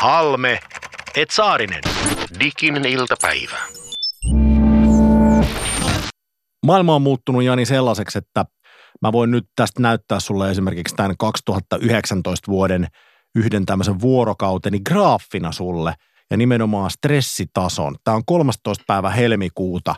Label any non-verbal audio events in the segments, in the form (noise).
Halme, et Saarinen. Diginen iltapäivä. Maailma on muuttunut Jani sellaiseksi, että mä voin nyt tästä näyttää sulle esimerkiksi tämän 2019 vuoden yhden tämmöisen vuorokauteni graafina sulle ja nimenomaan stressitason. Tämä on 13. päivä helmikuuta,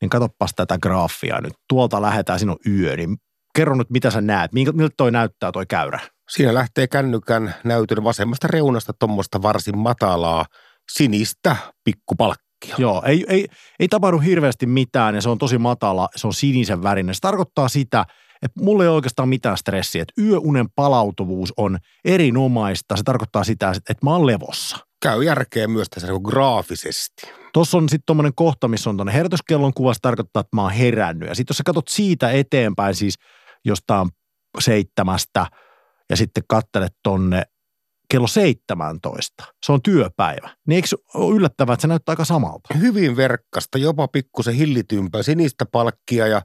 niin katoppas tätä graafia nyt. Tuolta lähetään, siinä on yö, niin kerro nyt mitä sä näet, miltä toi näyttää toi käyrä? Siinä lähtee kännykän näytön vasemmasta reunasta tuommoista varsin matalaa sinistä pikkupalkkia. Joo, ei, ei, ei tapahdu hirveästi mitään ja se on tosi matala, se on sinisen värinen. Se tarkoittaa sitä, että mulla ei ole oikeastaan mitään stressiä. Että yöunen palautuvuus on erinomaista. Se tarkoittaa sitä, että mä oon levossa. Käy järkeä myös tässä niin graafisesti. Tuossa on sitten tuommoinen kohta, missä on tuonne herätyskellon kuvassa tarkoittaa, että mä oon herännyt. Ja sitten jos sä katsot siitä eteenpäin, siis jostain seitsemästä ja sitten kattelet tonne kello 17. Se on työpäivä. Niin eikö ole yllättävää, että se näyttää aika samalta? Hyvin verkkasta, jopa pikkusen hillitympää, sinistä palkkia ja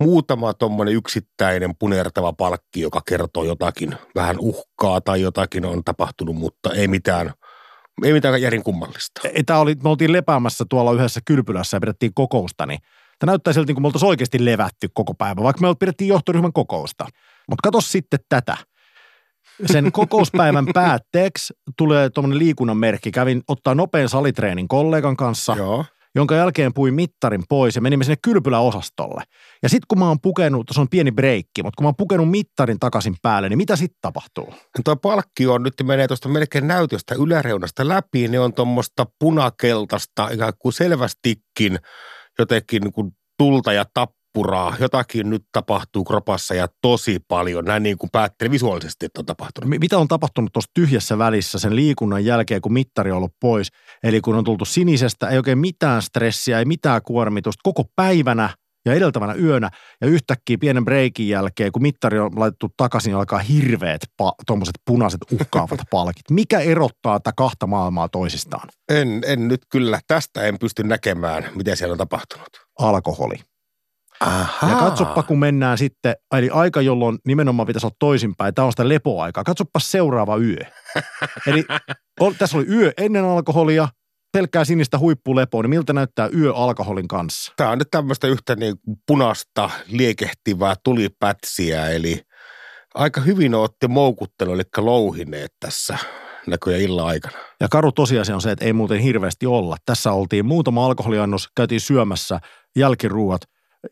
muutama tuommoinen yksittäinen punertava palkki, joka kertoo jotakin, vähän uhkaa tai jotakin on tapahtunut, mutta ei mitään, ei mitään järin kummallista. Tämä oli, me oltiin lepäämässä tuolla yhdessä kylpylässä ja pidettiin kokousta, niin tämä näyttää siltä, niin kuin me oltaisiin oikeasti levätty koko päivä, vaikka me pidettiin johtoryhmän kokousta. Mutta katso sitten tätä. Sen kokouspäivän päätteeksi tulee tuommoinen liikunnan merkki. Kävin ottaa nopean salitreenin kollegan kanssa. Joo jonka jälkeen puin mittarin pois ja menimme sinne kylpyläosastolle. Ja sitten kun mä oon pukenut, se on pieni breikki, mutta kun mä oon pukenut mittarin takaisin päälle, niin mitä sitten tapahtuu? No tuo palkki on nyt menee tuosta melkein näytöstä yläreunasta läpi, ne on tuommoista punakeltaista, ikään kuin selvästikin jotenkin niin kuin tulta ja tappa purraa, jotakin nyt tapahtuu kropassa ja tosi paljon. Näin niin kuin päättelee visuaalisesti, että on tapahtunut. Mitä on tapahtunut tuossa tyhjässä välissä sen liikunnan jälkeen, kun mittari on ollut pois? Eli kun on tultu sinisestä, ei oikein mitään stressiä, ei mitään kuormitusta koko päivänä ja edeltävänä yönä. Ja yhtäkkiä pienen breikin jälkeen, kun mittari on laitettu takaisin, niin alkaa hirveät pa- tuommoiset punaiset uhkaavat (laughs) palkit. Mikä erottaa tätä kahta maailmaa toisistaan? En, en nyt kyllä, tästä en pysty näkemään, mitä siellä on tapahtunut. Alkoholi. Aha. Ja katsoppa, kun mennään sitten, eli aika, jolloin nimenomaan pitäisi olla toisinpäin. Tämä on sitä lepoaikaa. Katsoppa seuraava yö. (laughs) eli on, tässä oli yö ennen alkoholia, pelkkää sinistä huippulepoa, niin miltä näyttää yö alkoholin kanssa? Tämä on nyt tämmöistä yhtä niin punaista liekehtivää tulipätsiä, eli aika hyvin olette moukuttelu, eli louhineet tässä näköjään illan aikana. Ja karu tosiasia on se, että ei muuten hirveästi olla. Tässä oltiin muutama alkoholiannos, käytiin syömässä jälkiruuat,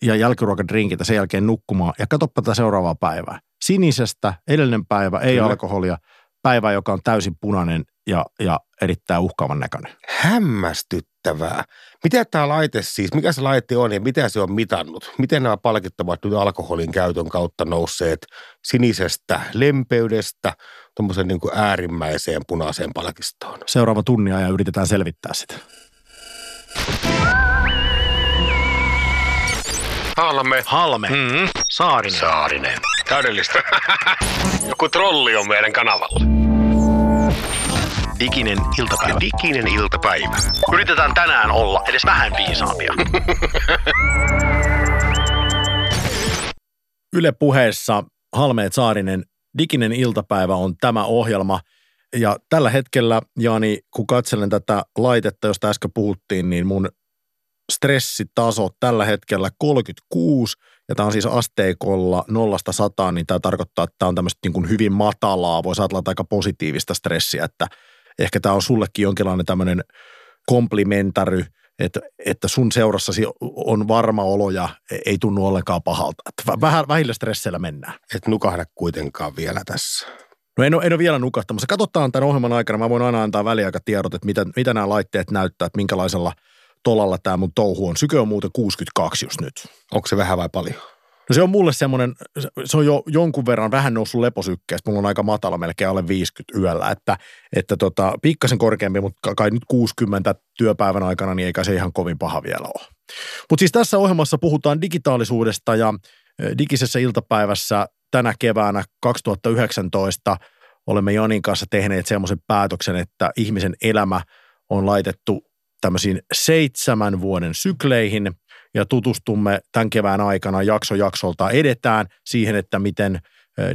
ja jälkiruokadrinkit ja sen jälkeen nukkumaan. Ja katsoppa tätä seuraavaa päivää. Sinisestä, edellinen päivä, ei Kyllä. alkoholia, päivä, joka on täysin punainen ja, ja erittäin uhkaavan näköinen. Hämmästyttävää. Mitä tämä laite siis, mikä se laite on ja mitä se on mitannut? Miten nämä palkit ovat nyt alkoholin käytön kautta nousseet sinisestä lempeydestä tuommoisen niin kuin äärimmäiseen punaiseen palkistoon? Seuraava tunnia ja yritetään selvittää sitä. Halme. Halme. Mm-hmm. Saarinen. Saarinen. Täydellistä. (laughs) Joku trolli on meidän kanavalla. Diginen iltapäivä. Diginen iltapäivä. Yritetään tänään olla edes vähän viisaampia. (laughs) Yle puheessa Halmeet Saarinen Diginen iltapäivä on tämä ohjelma. Ja tällä hetkellä, Jani, kun katselen tätä laitetta, josta äsken puhuttiin, niin mun stressitaso tällä hetkellä 36, ja tämä on siis asteikolla 0-100, niin tämä tarkoittaa, että tämä on tämmöistä niin kuin hyvin matalaa, voisi ajatella aika positiivista stressiä, että ehkä tämä on sullekin jonkinlainen tämmöinen komplimentary, että, että sun seurassasi on varma olo ja ei tunnu ollenkaan pahalta. Että vähän, vähillä stresseillä mennään. Et nukahda kuitenkaan vielä tässä. No en ole, en ole vielä nukahtamassa. Katsotaan tämän ohjelman aikana. Mä voin aina antaa väliaikatiedot, että mitä, mitä nämä laitteet näyttää, että minkälaisella – tolalla tämä mun touhu on. Syke on muuten 62 just nyt. Onko se vähän vai paljon? No se on mulle semmoinen, se on jo jonkun verran vähän noussut leposykkeestä. Mulla on aika matala, melkein alle 50 yöllä. Että, että tota, pikkasen korkeampi, mutta kai nyt 60 työpäivän aikana, niin eikä se ihan kovin paha vielä ole. Mutta siis tässä ohjelmassa puhutaan digitaalisuudesta ja digisessä iltapäivässä tänä keväänä 2019 olemme Janin kanssa tehneet semmoisen päätöksen, että ihmisen elämä on laitettu tämmöisiin seitsemän vuoden sykleihin. Ja tutustumme tämän kevään aikana jakso jaksolta edetään siihen, että miten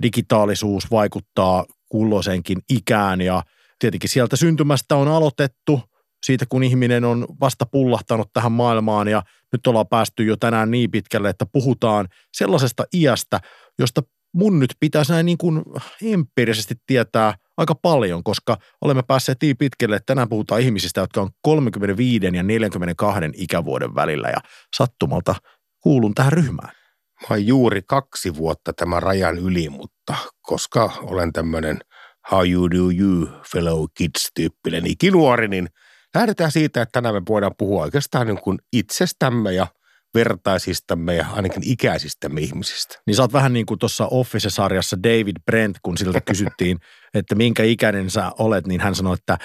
digitaalisuus vaikuttaa kulloisenkin ikään. Ja tietenkin sieltä syntymästä on aloitettu, siitä kun ihminen on vasta pullahtanut tähän maailmaan. Ja nyt ollaan päästy jo tänään niin pitkälle, että puhutaan sellaisesta iästä, josta mun nyt pitäisi näin niin kuin empiirisesti tietää aika paljon, koska olemme päässeet niin pitkälle, että tänään puhutaan ihmisistä, jotka on 35 ja 42 ikävuoden välillä ja sattumalta kuulun tähän ryhmään. Mä oon juuri kaksi vuotta tämän rajan yli, mutta koska olen tämmöinen how you do you fellow kids tyyppinen ikinuori, niin lähdetään siitä, että tänään me voidaan puhua oikeastaan niin kuin itsestämme ja vertaisistamme ja ainakin ikäisistämme ihmisistä. Niin sä oot vähän niin kuin tuossa Office-sarjassa David Brent, kun siltä kysyttiin, (laughs) että minkä ikäinen sä olet, niin hän sanoi, että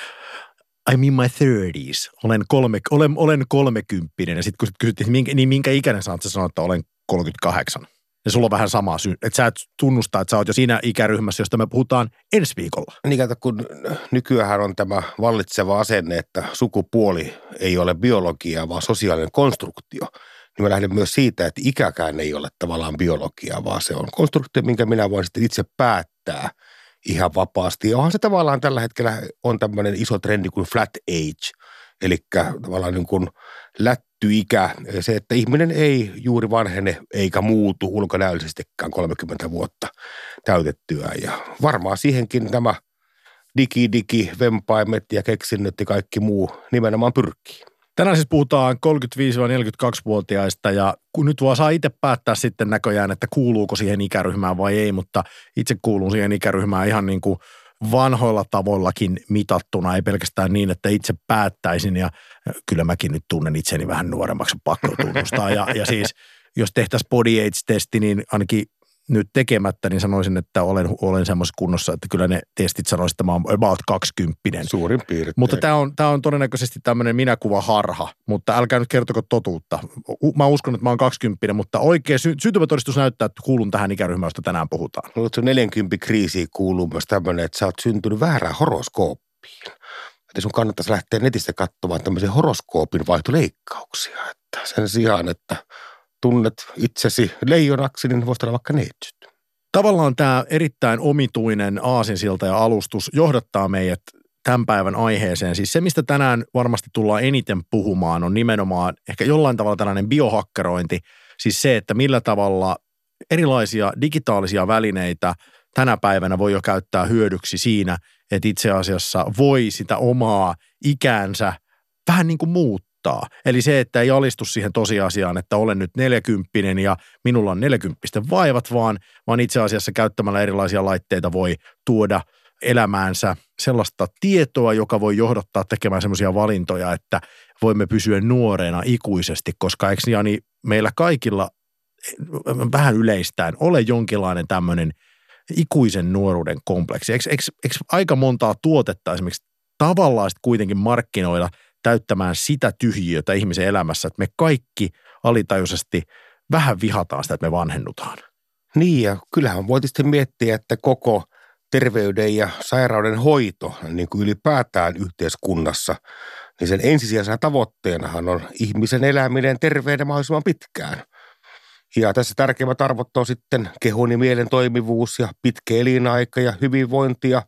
I'm in my 30s, olen, kolme, olen, olen kolmekymppinen. Ja sitten kun sit kysyttiin, minkä, niin minkä ikäinen sä oot, sä sanoit, että olen 38. Ja sulla on vähän sama syy, että sä et tunnusta, että sä oot jo siinä ikäryhmässä, josta me puhutaan ensi viikolla. Niin kato, kun nykyään on tämä vallitseva asenne, että sukupuoli ei ole biologia, vaan sosiaalinen konstruktio – niin mä lähden myös siitä, että ikäkään ei ole tavallaan biologia, vaan se on konstruktio, minkä minä voin sitten itse päättää ihan vapaasti. Ja onhan se tavallaan tällä hetkellä on tämmöinen iso trendi kuin flat age, eli tavallaan niin kuin lättyikä, se, että ihminen ei juuri vanhene eikä muutu ulkonäöllisestikään 30 vuotta täytettyä. Ja varmaan siihenkin tämä digi-digi, vempaimet ja keksinnöt ja kaikki muu nimenomaan pyrkii. Tänään siis puhutaan 35-42-vuotiaista ja kun nyt vaan saa itse päättää sitten näköjään, että kuuluuko siihen ikäryhmään vai ei, mutta itse kuulun siihen ikäryhmään ihan niin kuin vanhoilla tavoillakin mitattuna, ei pelkästään niin, että itse päättäisin ja kyllä mäkin nyt tunnen itseni vähän nuoremmaksi, pakko tunnustaa. Ja, ja siis jos tehtäisiin body age-testi, niin ainakin nyt tekemättä, niin sanoisin, että olen, olen semmoisessa kunnossa, että kyllä ne testit sanoisivat, että mä oon about 20. Suurin piirtein. Mutta tämä on, tämä on todennäköisesti tämmöinen minäkuva harha, mutta älkää nyt kertoko totuutta. Mä uskon, että mä oon 20, mutta oikea sy- syntymätodistus näyttää, että kuulun tähän ikäryhmään, josta tänään puhutaan. Luuletko 40 kriisiin kuuluu myös tämmöinen, että sä oot syntynyt väärään horoskooppiin. Että sun kannattaisi lähteä netistä katsomaan tämmöisiä horoskoopin vaihtoleikkauksia. Että sen sijaan, että tunnet itsesi leijonaksi, niin voisi olla vaikka neitsyt. Tavallaan tämä erittäin omituinen aasinsilta ja alustus johdattaa meidät tämän päivän aiheeseen. Siis se, mistä tänään varmasti tullaan eniten puhumaan, on nimenomaan ehkä jollain tavalla tällainen biohakkerointi. Siis se, että millä tavalla erilaisia digitaalisia välineitä tänä päivänä voi jo käyttää hyödyksi siinä, että itse asiassa voi sitä omaa ikäänsä vähän niin kuin muuttaa muuttaa. Eli se, että ei alistu siihen tosiasiaan, että olen nyt 40 ja minulla on 40 vaivat, vaan, vaan itse asiassa käyttämällä erilaisia laitteita voi tuoda elämäänsä sellaista tietoa, joka voi johdattaa tekemään sellaisia valintoja, että voimme pysyä nuoreena ikuisesti, koska eikö Jani, meillä kaikilla vähän yleistään ole jonkinlainen tämmöinen ikuisen nuoruuden kompleksi. Eikö, eikö, eikö aika montaa tuotetta esimerkiksi tavallaan kuitenkin markkinoilla täyttämään sitä tyhjiötä ihmisen elämässä, että me kaikki alitajuisesti vähän vihataan sitä, että me vanhennutaan. Niin ja kyllähän voitaisiin miettiä, että koko terveyden ja sairauden hoito niin kuin ylipäätään yhteiskunnassa, niin sen ensisijaisena tavoitteenahan on ihmisen eläminen terveyden mahdollisimman pitkään. Ja tässä tärkeimmät arvot on sitten kehon ja mielen toimivuus ja pitkä elinaika ja hyvinvointi ja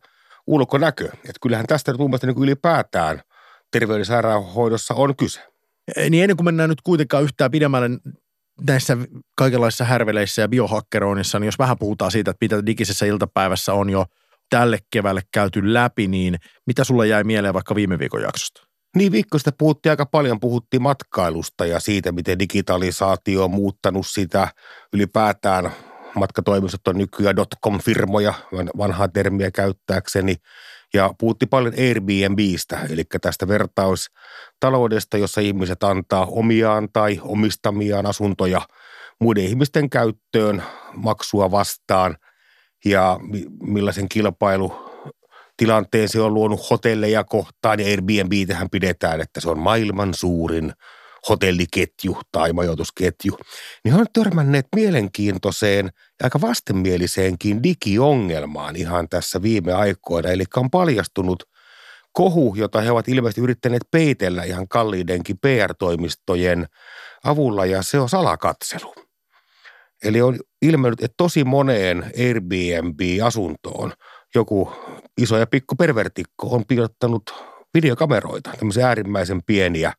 ulkonäkö. Että kyllähän tästä nyt niin ylipäätään – terveyden sairaanhoidossa on kyse. Niin ennen kuin mennään nyt kuitenkaan yhtään pidemmälle näissä kaikenlaisissa härveleissä ja biohakkeroinnissa, niin jos vähän puhutaan siitä, että mitä digisessä iltapäivässä on jo tälle keväälle käyty läpi, niin mitä sulle jäi mieleen vaikka viime viikon jaksosta? Niin viikkoista puhuttiin aika paljon, puhuttiin matkailusta ja siitä, miten digitalisaatio on muuttanut sitä ylipäätään. Matkatoimistot on nykyään dotcom-firmoja, vanhaa termiä käyttääkseni – ja puhutti paljon Airbnbistä, eli tästä vertaustaloudesta, jossa ihmiset antaa omiaan tai omistamiaan asuntoja muiden ihmisten käyttöön maksua vastaan. Ja millaisen kilpailu tilanteen se on luonut hotelleja kohtaan ja Airbnb tähän pidetään, että se on maailman suurin hotelliketju tai majoitusketju, niin on törmänneet mielenkiintoiseen ja aika vastenmieliseenkin digiongelmaan ihan tässä viime aikoina. Eli on paljastunut kohu, jota he ovat ilmeisesti yrittäneet peitellä ihan kalliidenkin PR-toimistojen avulla ja se on salakatselu. Eli on ilmennyt, että tosi moneen Airbnb-asuntoon joku iso ja pikku pervertikko on piilottanut videokameroita, tämmöisiä äärimmäisen pieniä,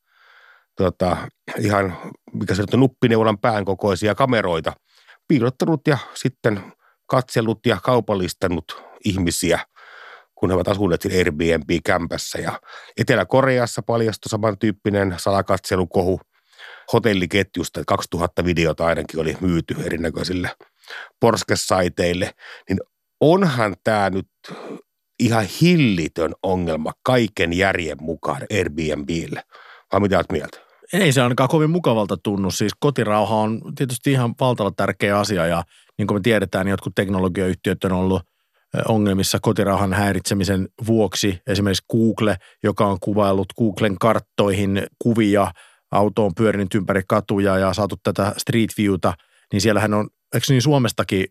tota, ihan mikä se on nuppineulan pään kokoisia kameroita, piilottanut ja sitten katsellut ja kaupallistanut ihmisiä, kun he ovat asuneet siinä Airbnb-kämpässä. Ja Etelä-Koreassa paljastui samantyyppinen salakatselukohu hotelliketjusta, että 2000 videota ainakin oli myyty erinäköisille porskesaiteille, niin onhan tämä nyt ihan hillitön ongelma kaiken järjen mukaan Airbnbille. Vai mitä olet mieltä? Ei se ainakaan kovin mukavalta tunnu. Siis kotirauha on tietysti ihan valtava tärkeä asia ja niin kuin me tiedetään, niin jotkut teknologiayhtiöt on ollut ongelmissa kotirauhan häiritsemisen vuoksi. Esimerkiksi Google, joka on kuvaillut Googlen karttoihin kuvia, auto on pyörinyt ympäri katuja ja saatu tätä Street Viewta, niin siellähän on, eikö niin Suomestakin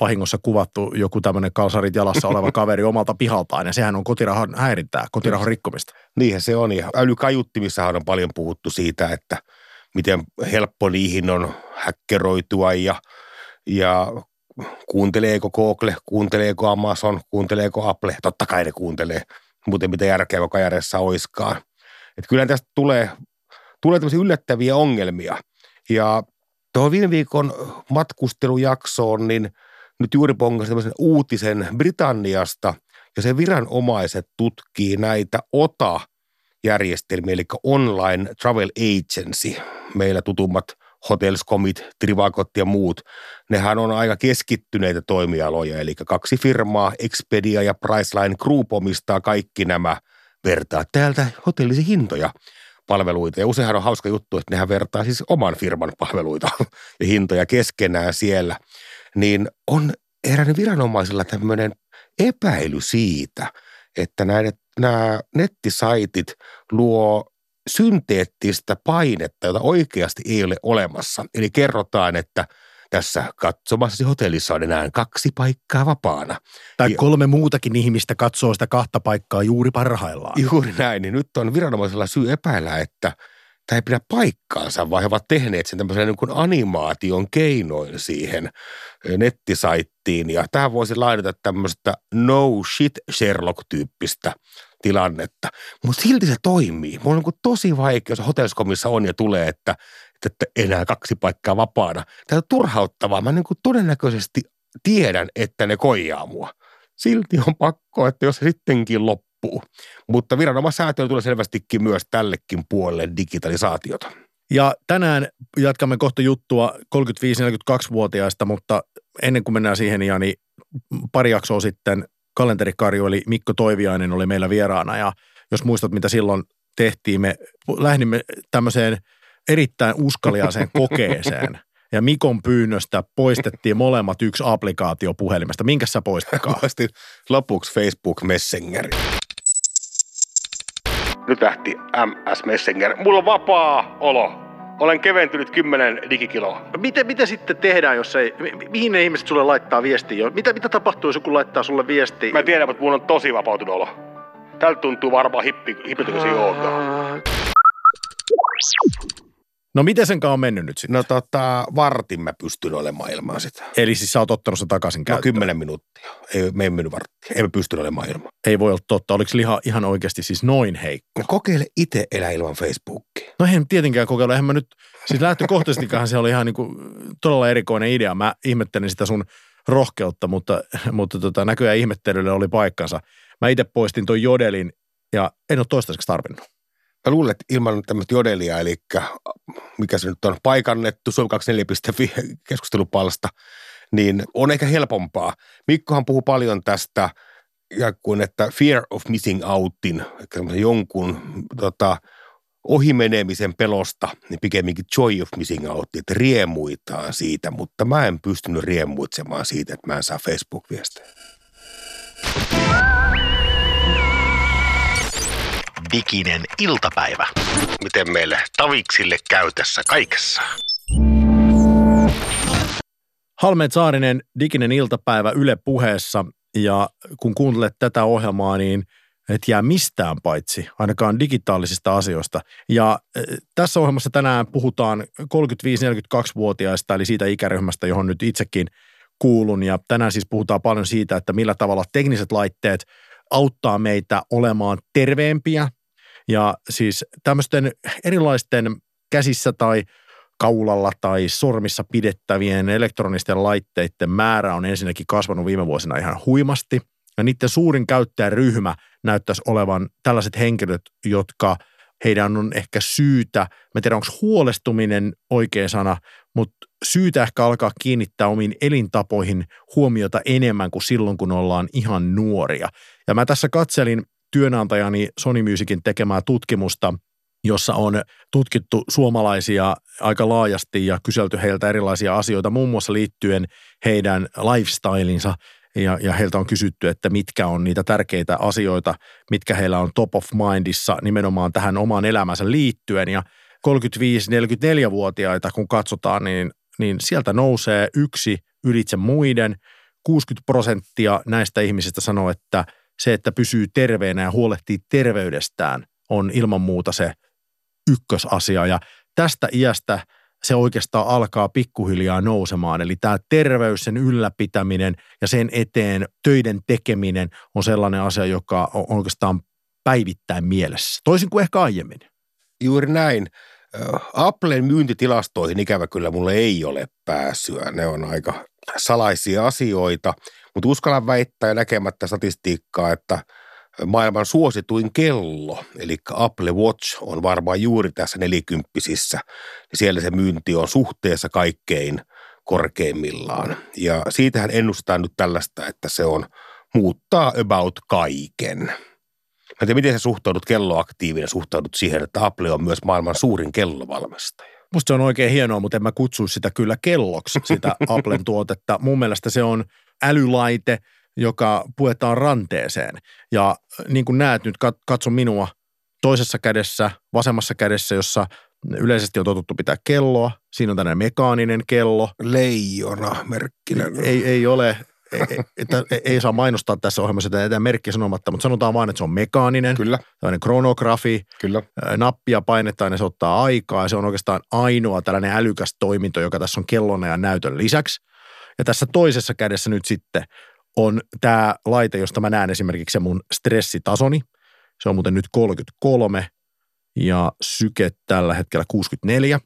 vahingossa kuvattu joku tämmöinen kalsarit jalassa (laughs) oleva kaveri omalta pihaltaan, ja sehän on kotirahan häirintää, kotirahan rikkomista. Niinhän se on, ja älykajuttimissahan on paljon puhuttu siitä, että miten helppo niihin on häkkeroitua ja, ja kuunteleeko Google, kuunteleeko Amazon, kuunteleeko Apple, totta kai ne kuuntelee, muuten mitä järkeä kajaressa oiskaan. Että kyllä tästä tulee, tulee tämmöisiä yllättäviä ongelmia. Ja tuohon viime viikon matkustelujaksoon, niin nyt juuri pongasin tämmöisen uutisen Britanniasta, ja se viranomaiset tutkii näitä OTA-järjestelmiä, eli Online Travel Agency, meillä tutummat Hotelscomit, Trivakot ja muut, nehän on aika keskittyneitä toimialoja, eli kaksi firmaa, Expedia ja Priceline Group omistaa kaikki nämä vertaa täältä hotellisi hintoja palveluita. Ja useinhan on hauska juttu, että nehän vertaa siis oman firman palveluita (laughs) ja hintoja keskenään siellä. Niin on erään viranomaisilla tämmöinen epäily siitä, että näiden, nämä nettisaitit luo synteettistä painetta, jota oikeasti ei ole olemassa. Eli kerrotaan, että tässä katsomassasi hotellissa on enää kaksi paikkaa vapaana. Tai kolme muutakin ihmistä katsoo sitä kahta paikkaa juuri parhaillaan. Juuri näin, niin nyt on viranomaisella syy epäillä, että tämä ei pidä paikkaansa, vaan he ovat tehneet sen tämmöisen niin kuin animaation keinoin siihen nettisaittiin. Ja tähän voisi lainata tämmöistä no shit Sherlock-tyyppistä tilannetta. Mutta silti se toimii. Mulla on niin tosi vaikea, jos hotelskomissa on ja tulee, että, että enää kaksi paikkaa vapaana. Tämä on turhauttavaa. Mä niin todennäköisesti tiedän, että ne koijaa mua. Silti on pakko, että jos se sittenkin loppuu. Mutta viranomaissäätiö tulee selvästikin myös tällekin puolelle digitalisaatiota. Ja tänään jatkamme kohta juttua 35-42-vuotiaista, mutta ennen kuin mennään siihen, Jani, pari jaksoa sitten kalenterikarju, eli Mikko Toiviainen oli meillä vieraana ja jos muistat, mitä silloin tehtiin, me lähdimme tämmöiseen erittäin uskaliaiseen (laughs) kokeeseen. Ja Mikon pyynnöstä poistettiin molemmat yksi applikaatio puhelimesta. Minkä sä poistitkaan? (laughs) Poistin lopuksi Facebook Messenger. Nyt lähti MS Messenger. Mulla on vapaa olo. Olen keventynyt 10 digikiloa. Miten, mitä sitten tehdään, jos ei, mi- mihin ne ihmiset sulle laittaa viestiä? Mitä, mitä tapahtuu, jos joku laittaa sulle viestiä? Mä tiedän, että mulla on tosi vapautunut olo. Tältä tuntuu varmaan hippi, hippitosi joogaa. No miten sen on mennyt nyt sitten? No tota, vartin mä pystyn olemaan ilman sitä. Eli siis sä oot ottanut sen takaisin No käyttöön? kymmenen minuuttia. Ei, me ei mennyt varttia. Ei mä pysty olemaan ilman. Ei voi olla totta. Oliko liha ihan oikeasti siis noin heikko? No kokeile itse elää ilman Facebookia. No eihän tietenkään kokeilla. Eihän mä nyt, siis lähtökohtaisestikaan se oli ihan niin kuin todella erikoinen idea. Mä ihmettelin sitä sun rohkeutta, mutta, mutta tota, näköjään ihmettelylle oli paikkansa. Mä itse poistin ton jodelin ja en ole toistaiseksi tarvinnut. Mä luulen, että ilman tämmöistä jodelia, eli mikä se nyt on, paikannettu Suomi24.fi keskustelupalsta, niin on ehkä helpompaa. Mikkohan puhuu paljon tästä, ja kuin että fear of missing outin, jonkun tota, ohimenemisen pelosta, niin pikemminkin joy of missing out, että riemuitaan siitä, mutta mä en pystynyt riemuitsemaan siitä, että mä en saa Facebook-viestejä. Diginen iltapäivä. Miten meille taviksille käy tässä kaikessa? Halmeet Saarinen, diginen iltapäivä Yle puheessa ja kun kuuntelet tätä ohjelmaa, niin et jää mistään paitsi, ainakaan digitaalisista asioista. Ja äh, tässä ohjelmassa tänään puhutaan 35-42-vuotiaista, eli siitä ikäryhmästä, johon nyt itsekin kuulun. Ja tänään siis puhutaan paljon siitä, että millä tavalla tekniset laitteet auttaa meitä olemaan terveempiä. Ja siis tämmöisten erilaisten käsissä tai kaulalla tai sormissa pidettävien elektronisten laitteiden määrä on ensinnäkin kasvanut viime vuosina ihan huimasti. Ja niiden suurin käyttäjäryhmä näyttäisi olevan tällaiset henkilöt, jotka heidän on ehkä syytä, mä tiedän onko huolestuminen oikea sana, mutta syytä ehkä alkaa kiinnittää omiin elintapoihin huomiota enemmän kuin silloin, kun ollaan ihan nuoria. Ja mä tässä katselin työnantajani Sony Musicin tekemää tutkimusta, jossa on tutkittu suomalaisia aika laajasti ja kyselty heiltä erilaisia asioita, muun muassa liittyen heidän lifestylinsa ja, ja heiltä on kysytty, että mitkä on niitä tärkeitä asioita, mitkä heillä on top of mindissa nimenomaan tähän omaan elämänsä liittyen. Ja 35-44-vuotiaita kun katsotaan, niin, niin sieltä nousee yksi ylitse muiden. 60 prosenttia näistä ihmisistä sanoo, että se, että pysyy terveenä ja huolehtii terveydestään, on ilman muuta se ykkösasia. Ja tästä iästä se oikeastaan alkaa pikkuhiljaa nousemaan. Eli tämä terveys, sen ylläpitäminen ja sen eteen töiden tekeminen on sellainen asia, joka on oikeastaan päivittäin mielessä. Toisin kuin ehkä aiemmin. Juuri näin. Applen myyntitilastoihin ikävä kyllä mulle ei ole pääsyä. Ne on aika salaisia asioita, mutta uskallan väittää näkemättä statistiikkaa, että maailman suosituin kello, eli Apple Watch on varmaan juuri tässä nelikymppisissä. Siellä se myynti on suhteessa kaikkein korkeimmillaan. Ja siitähän ennustetaan nyt tällaista, että se on muuttaa about kaiken. Mä tiedän, miten sä suhtaudut kelloaktiivinen, suhtaudut siihen, että Apple on myös maailman suurin kellovalmistaja. Musta se on oikein hienoa, mutta en mä kutsu sitä kyllä kelloksi, sitä (laughs) Applen tuotetta. Mun mielestä se on älylaite, joka puetaan ranteeseen. Ja niin kuin näet nyt, katso minua toisessa kädessä, vasemmassa kädessä, jossa yleisesti on totuttu pitää kelloa. Siinä on tämmöinen mekaaninen kello. Leijona merkkinä. Ei, ei ole ei, ei, ei saa mainostaa tässä ohjelmassa tätä merkkiä sanomatta, mutta sanotaan vain, että se on mekaaninen. Kyllä. Tällainen kronografi. Kyllä. Nappia painetaan ja se ottaa aikaa ja se on oikeastaan ainoa tällainen älykäs toiminto, joka tässä on kellona ja näytön lisäksi. Ja tässä toisessa kädessä nyt sitten on tämä laite, josta mä näen esimerkiksi se mun stressitasoni. Se on muuten nyt 33 ja syke tällä hetkellä 64.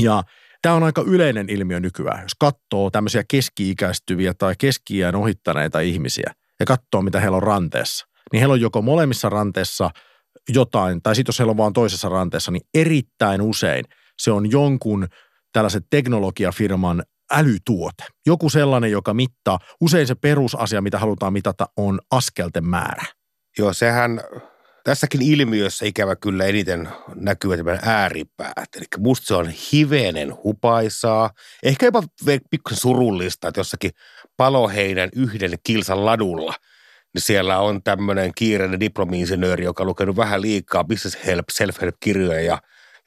Ja Tämä on aika yleinen ilmiö nykyään, jos katsoo tämmöisiä keski-ikäistyviä tai keski ohittaneita ihmisiä ja katsoo, mitä heillä on ranteessa. Niin heillä on joko molemmissa ranteessa jotain, tai sitten jos heillä on vaan toisessa ranteessa, niin erittäin usein se on jonkun tällaisen teknologiafirman älytuote. Joku sellainen, joka mittaa. Usein se perusasia, mitä halutaan mitata, on askelten määrä. Joo, sehän Tässäkin ilmiössä ikävä kyllä eniten näkyy tämän ääripäät. Eli musta se on hivenen hupaisaa, ehkä jopa pikkusen surullista, että jossakin paloheinän yhden kilsan ladulla, niin siellä on tämmöinen kiireinen diplomi-insinööri, joka on lukenut vähän liikaa business help, self-help-kirjoja ja,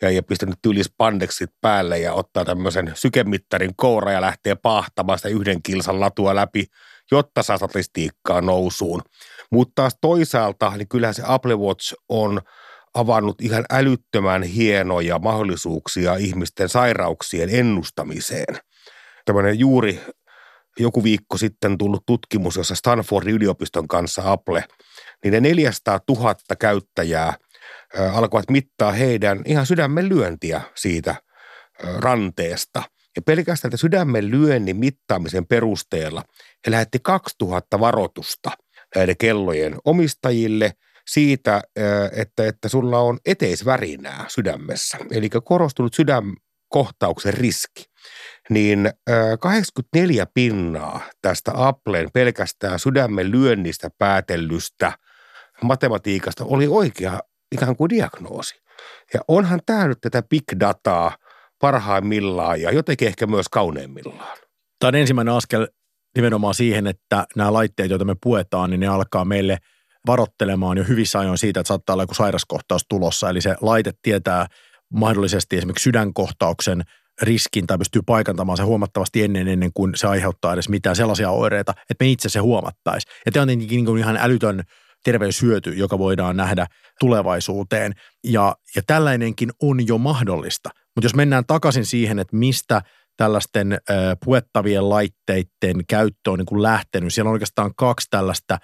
ja, ja pistänyt tyylis pandeksit päälle ja ottaa tämmöisen sykemittarin koura ja lähtee pahtamaan sitä yhden kilsan latua läpi, jotta saa statistiikkaa nousuun. Mutta taas toisaalta, niin kyllähän se Apple Watch on avannut ihan älyttömän hienoja mahdollisuuksia ihmisten sairauksien ennustamiseen. Tämmöinen juuri joku viikko sitten tullut tutkimus, jossa Stanfordin yliopiston kanssa Apple, niin ne 400 000 käyttäjää alkoivat mittaa heidän ihan sydämen lyöntiä siitä ranteesta. Ja pelkästään sydämen lyönnin mittaamisen perusteella he lähetti 2000 varoitusta – näiden kellojen omistajille siitä, että, että sulla on eteisvärinää sydämessä, eli korostunut sydänkohtauksen riski, niin 84 pinnaa tästä Applen pelkästään sydämen lyönnistä päätellystä matematiikasta oli oikea ikään kuin diagnoosi. Ja onhan tämä nyt tätä big dataa parhaimmillaan ja jotenkin ehkä myös kauneimmillaan. Tämä on ensimmäinen askel nimenomaan siihen, että nämä laitteet, joita me puetaan, niin ne alkaa meille varottelemaan jo hyvissä ajoin siitä, että saattaa olla joku sairaskohtaus tulossa. Eli se laite tietää mahdollisesti esimerkiksi sydänkohtauksen riskin tai pystyy paikantamaan se huomattavasti ennen, ennen kuin se aiheuttaa edes mitään sellaisia oireita, että me itse se huomattaisi. Ja tämä on tietenkin niin ihan älytön terveyshyöty, joka voidaan nähdä tulevaisuuteen. Ja, ja tällainenkin on jo mahdollista. Mutta jos mennään takaisin siihen, että mistä – tällaisten ö, puettavien laitteiden käyttö on niin kuin lähtenyt. Siellä on oikeastaan kaksi tällaista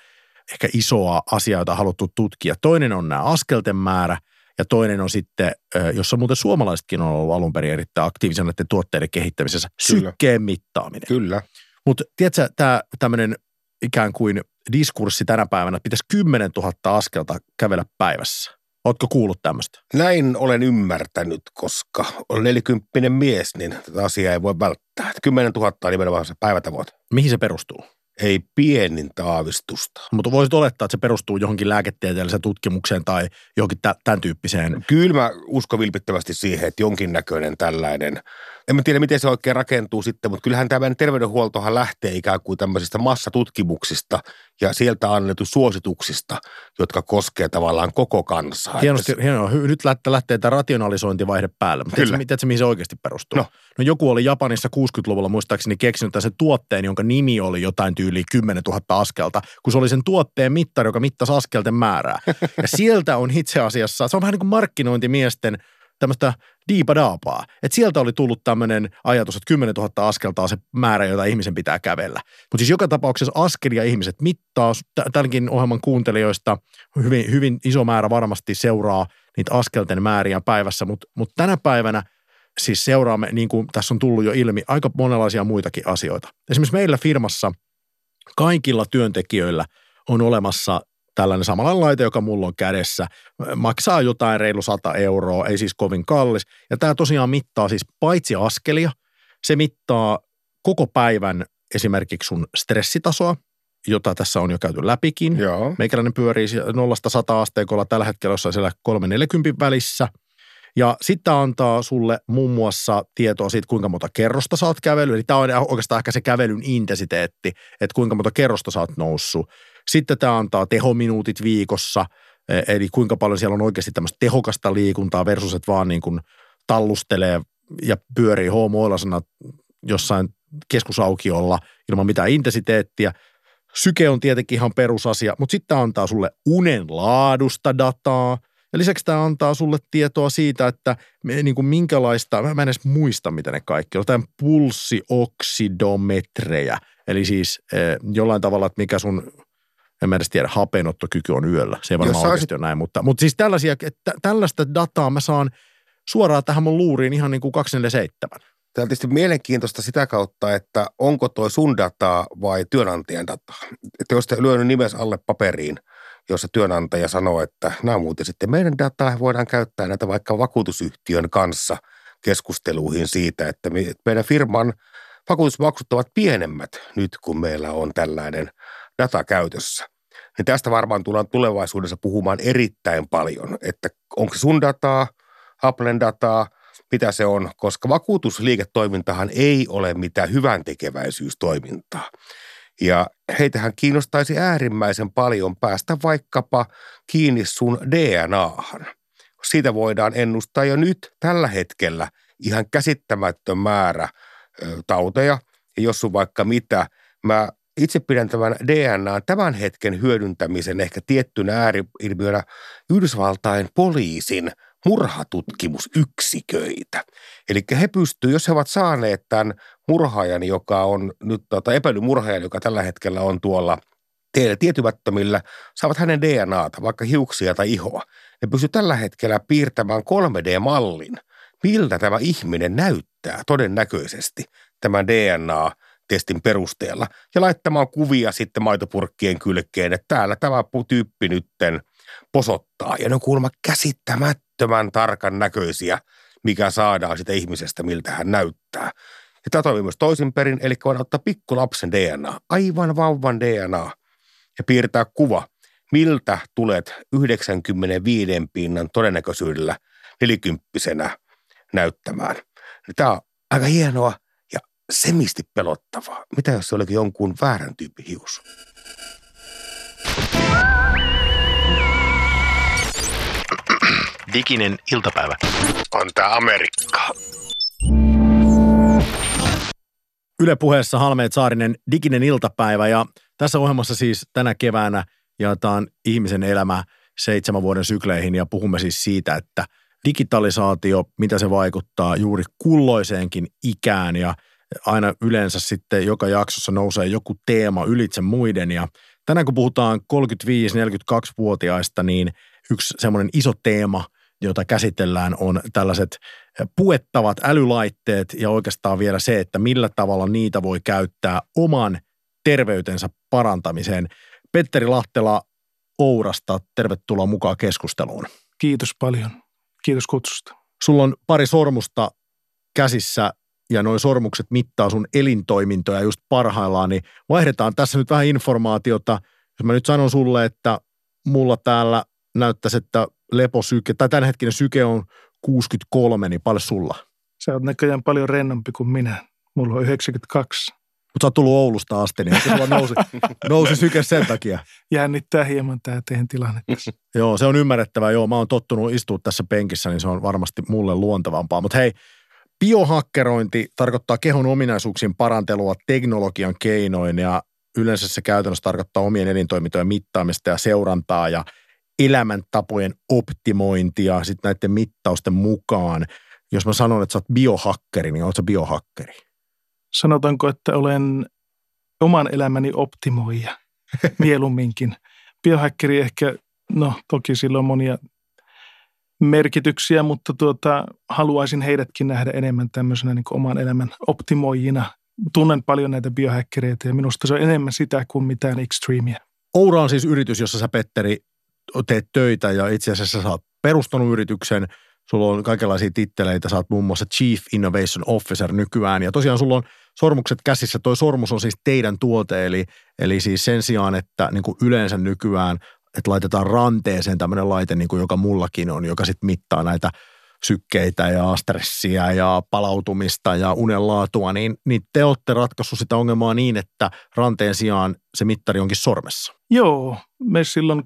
ehkä isoa asiaa, jota on haluttu tutkia. Toinen on nämä askelten määrä ja toinen on sitten, jossa muuten suomalaisetkin on ollut alun perin erittäin aktiivisia näiden tuotteiden kehittämisessä, Kyllä. sykkeen mittaaminen. Kyllä. Mutta tiedätkö, tämä tämmöinen ikään kuin diskurssi tänä päivänä, että pitäisi 10 000 askelta kävellä päivässä. Ootko kuullut tämmöistä? Näin olen ymmärtänyt, koska olen nelikymppinen mies, niin tätä asiaa ei voi välttää. 10 000 on nimenomaan se päivätavoite. Mihin se perustuu? Ei pienintä aavistusta. Mutta voisit olettaa, että se perustuu johonkin lääketieteelliseen tutkimukseen tai johonkin tämän tyyppiseen. Kyllä mä uskon vilpittömästi siihen, että jonkinnäköinen tällainen, en mä tiedä miten se oikein rakentuu sitten, mutta kyllähän tämä terveydenhuoltohan lähtee ikään kuin tämmöisistä massatutkimuksista ja sieltä annettu suosituksista, jotka koskee tavallaan koko kansaa. Hienosti, Että hienoa. Nyt lähtee, lähtee tämä rationalisointivaihe päälle. Mutta tiedätkö, tiedätkö, mihin se oikeasti perustuu? No. no joku oli Japanissa 60-luvulla muistaakseni keksinyt sen tuotteen, jonka nimi oli jotain tyyliä 10 000 askelta, kun se oli sen tuotteen mittari, joka mittasi askelten määrää. (laughs) Ja sieltä on itse asiassa, se on vähän niin kuin markkinointimiesten tämmöistä diipadaapaa. Että sieltä oli tullut tämmöinen ajatus, että 10 000 askelta on se määrä, jota ihmisen pitää kävellä. Mutta siis joka tapauksessa askelia ihmiset mittaa. Tä- Tälläkin ohjelman kuuntelijoista hyvin, hyvin iso määrä varmasti seuraa niitä askelten määriä päivässä, mutta mut tänä päivänä siis seuraamme, niin kuin tässä on tullut jo ilmi, aika monenlaisia muitakin asioita. Esimerkiksi meillä firmassa kaikilla työntekijöillä on olemassa tällainen samanlainen laite, joka mulla on kädessä. Maksaa jotain reilu 100 euroa, ei siis kovin kallis. Ja tämä tosiaan mittaa siis paitsi askelia, se mittaa koko päivän esimerkiksi sun stressitasoa, jota tässä on jo käyty läpikin. Joo. Meikäläinen pyörii nollasta 100 asteikolla tällä hetkellä jossain siellä 340 välissä. Ja sitten antaa sulle muun muassa tietoa siitä, kuinka monta kerrosta sä oot kävellyt. Eli tämä on oikeastaan ehkä se kävelyn intensiteetti, että kuinka monta kerrosta sä oot noussut. Sitten tämä antaa tehominuutit viikossa, e- eli kuinka paljon siellä on oikeasti tämmöistä tehokasta liikuntaa versus, että vaan niin kuin tallustelee ja pyörii hoomoilasena jossain keskusaukiolla ilman mitään intensiteettiä. Syke on tietenkin ihan perusasia, mutta sitten tämä antaa sulle unen laadusta dataa. Ja lisäksi tämä antaa sulle tietoa siitä, että me, niin kuin minkälaista, mä, en edes muista, mitä ne kaikki on, tämä pulssioksidometrejä. Eli siis eh, jollain tavalla, että mikä sun, en mä edes tiedä, hapenottokyky on yöllä. Se ei varmaan Jos oikeasti näin, mutta, mutta siis tällaisia, että tällaista dataa mä saan suoraan tähän mun luuriin ihan niin kuin 247. Tämä on tietysti mielenkiintoista sitä kautta, että onko toi sun dataa vai työnantajan dataa. Että jos te lyönyt nimes alle paperiin, jossa työnantaja sanoo, että nämä on muuten sitten meidän dataa, voidaan käyttää näitä vaikka vakuutusyhtiön kanssa keskusteluihin siitä, että meidän firman vakuutusmaksut ovat pienemmät nyt, kun meillä on tällainen data käytössä. Niin tästä varmaan tullaan tulevaisuudessa puhumaan erittäin paljon, että onko sun dataa, Applen dataa, mitä se on, koska vakuutusliiketoimintahan ei ole mitään hyvän tekeväisyystoimintaa. Ja heitähän kiinnostaisi äärimmäisen paljon päästä vaikkapa kiinni sun DNAhan. Siitä voidaan ennustaa jo nyt tällä hetkellä ihan käsittämätön määrä tauteja. Ja jos sun vaikka mitä, mä itse pidän tämän DNA tämän hetken hyödyntämisen ehkä tiettynä ääriilmiönä Yhdysvaltain poliisin murhatutkimusyksiköitä. Eli he pystyvät, jos he ovat saaneet tämän murhaajan, joka on nyt tota, epäilymurhaajan, joka tällä hetkellä on tuolla tietymättömillä, saavat hänen DNAta, vaikka hiuksia tai ihoa. Ne pystyvät tällä hetkellä piirtämään 3D-mallin, miltä tämä ihminen näyttää todennäköisesti tämän DNA-testin perusteella ja laittamaan kuvia sitten maitopurkkien kylkeen, että täällä tämä tyyppi nytten posottaa. Ja ne on kuulemma käsittämättömän tarkan näköisiä, mikä saadaan sitä ihmisestä, miltä hän näyttää. Ja tämä toimii myös toisinperin, eli voidaan ottaa pikkulapsen DNA, aivan vauvan DNA, ja piirtää kuva, miltä tulet 95 pinnan todennäköisyydellä nelikymppisenä näyttämään. Tämä on aika hienoa semisti pelottavaa. Mitä jos se olikin jonkun väärän tyyppi hius? Diginen iltapäivä. On tää Amerikka. Yle puheessa Halmeet Saarinen diginen iltapäivä ja tässä ohjelmassa siis tänä keväänä jaetaan ihmisen elämä seitsemän vuoden sykleihin ja puhumme siis siitä, että digitalisaatio, mitä se vaikuttaa juuri kulloiseenkin ikään ja aina yleensä sitten joka jaksossa nousee joku teema ylitse muiden ja tänään kun puhutaan 35-42-vuotiaista, niin yksi semmoinen iso teema, jota käsitellään, on tällaiset puettavat älylaitteet ja oikeastaan vielä se, että millä tavalla niitä voi käyttää oman terveytensä parantamiseen. Petteri Lahtela Ourasta, tervetuloa mukaan keskusteluun. Kiitos paljon. Kiitos kutsusta. Sulla on pari sormusta käsissä ja noin sormukset mittaa sun elintoimintoja just parhaillaan, niin vaihdetaan tässä nyt vähän informaatiota. Jos mä nyt sanon sulle, että mulla täällä näyttäisi, että leposyke, tai tämänhetkinen syke on 63, niin paljon sulla? Sä oot näköjään paljon rennompi kuin minä. Mulla on 92. Mutta sä oot tullut Oulusta asti, niin sulla nousi, (laughs) nousi syke sen takia. Jännittää hieman tämä teidän tilanne tässä. joo, se on ymmärrettävää. Joo, mä oon tottunut istua tässä penkissä, niin se on varmasti mulle luontavampaa. Mutta hei, biohakkerointi tarkoittaa kehon ominaisuuksien parantelua teknologian keinoin ja yleensä se käytännössä tarkoittaa omien elintoimintojen mittaamista ja seurantaa ja elämäntapojen optimointia sitten näiden mittausten mukaan. Jos mä sanon, että sä oot biohakkeri, niin oot sä biohakkeri? sanotaanko, että olen oman elämäni optimoija (laughs) mieluumminkin. Biohackeri ehkä, no toki sillä on monia merkityksiä, mutta tuota, haluaisin heidätkin nähdä enemmän tämmöisenä niin oman elämän optimoijina. Tunnen paljon näitä biohackereita ja minusta se on enemmän sitä kuin mitään extremeä. Oura on siis yritys, jossa sä Petteri teet töitä ja itse asiassa sä oot perustanut yrityksen – Sulla on kaikenlaisia titteleitä, sä oot muun muassa Chief Innovation Officer nykyään. Ja tosiaan sulla on sormukset käsissä. Toi sormus on siis teidän tuote, eli, eli siis sen sijaan, että niin kuin yleensä nykyään, että laitetaan ranteeseen tämmöinen laite, niin kuin joka mullakin on, joka sitten mittaa näitä sykkeitä ja stressiä ja palautumista ja unenlaatua, niin, niin te olette ratkaissut sitä ongelmaa niin, että ranteen sijaan se mittari onkin sormessa. Joo, me silloin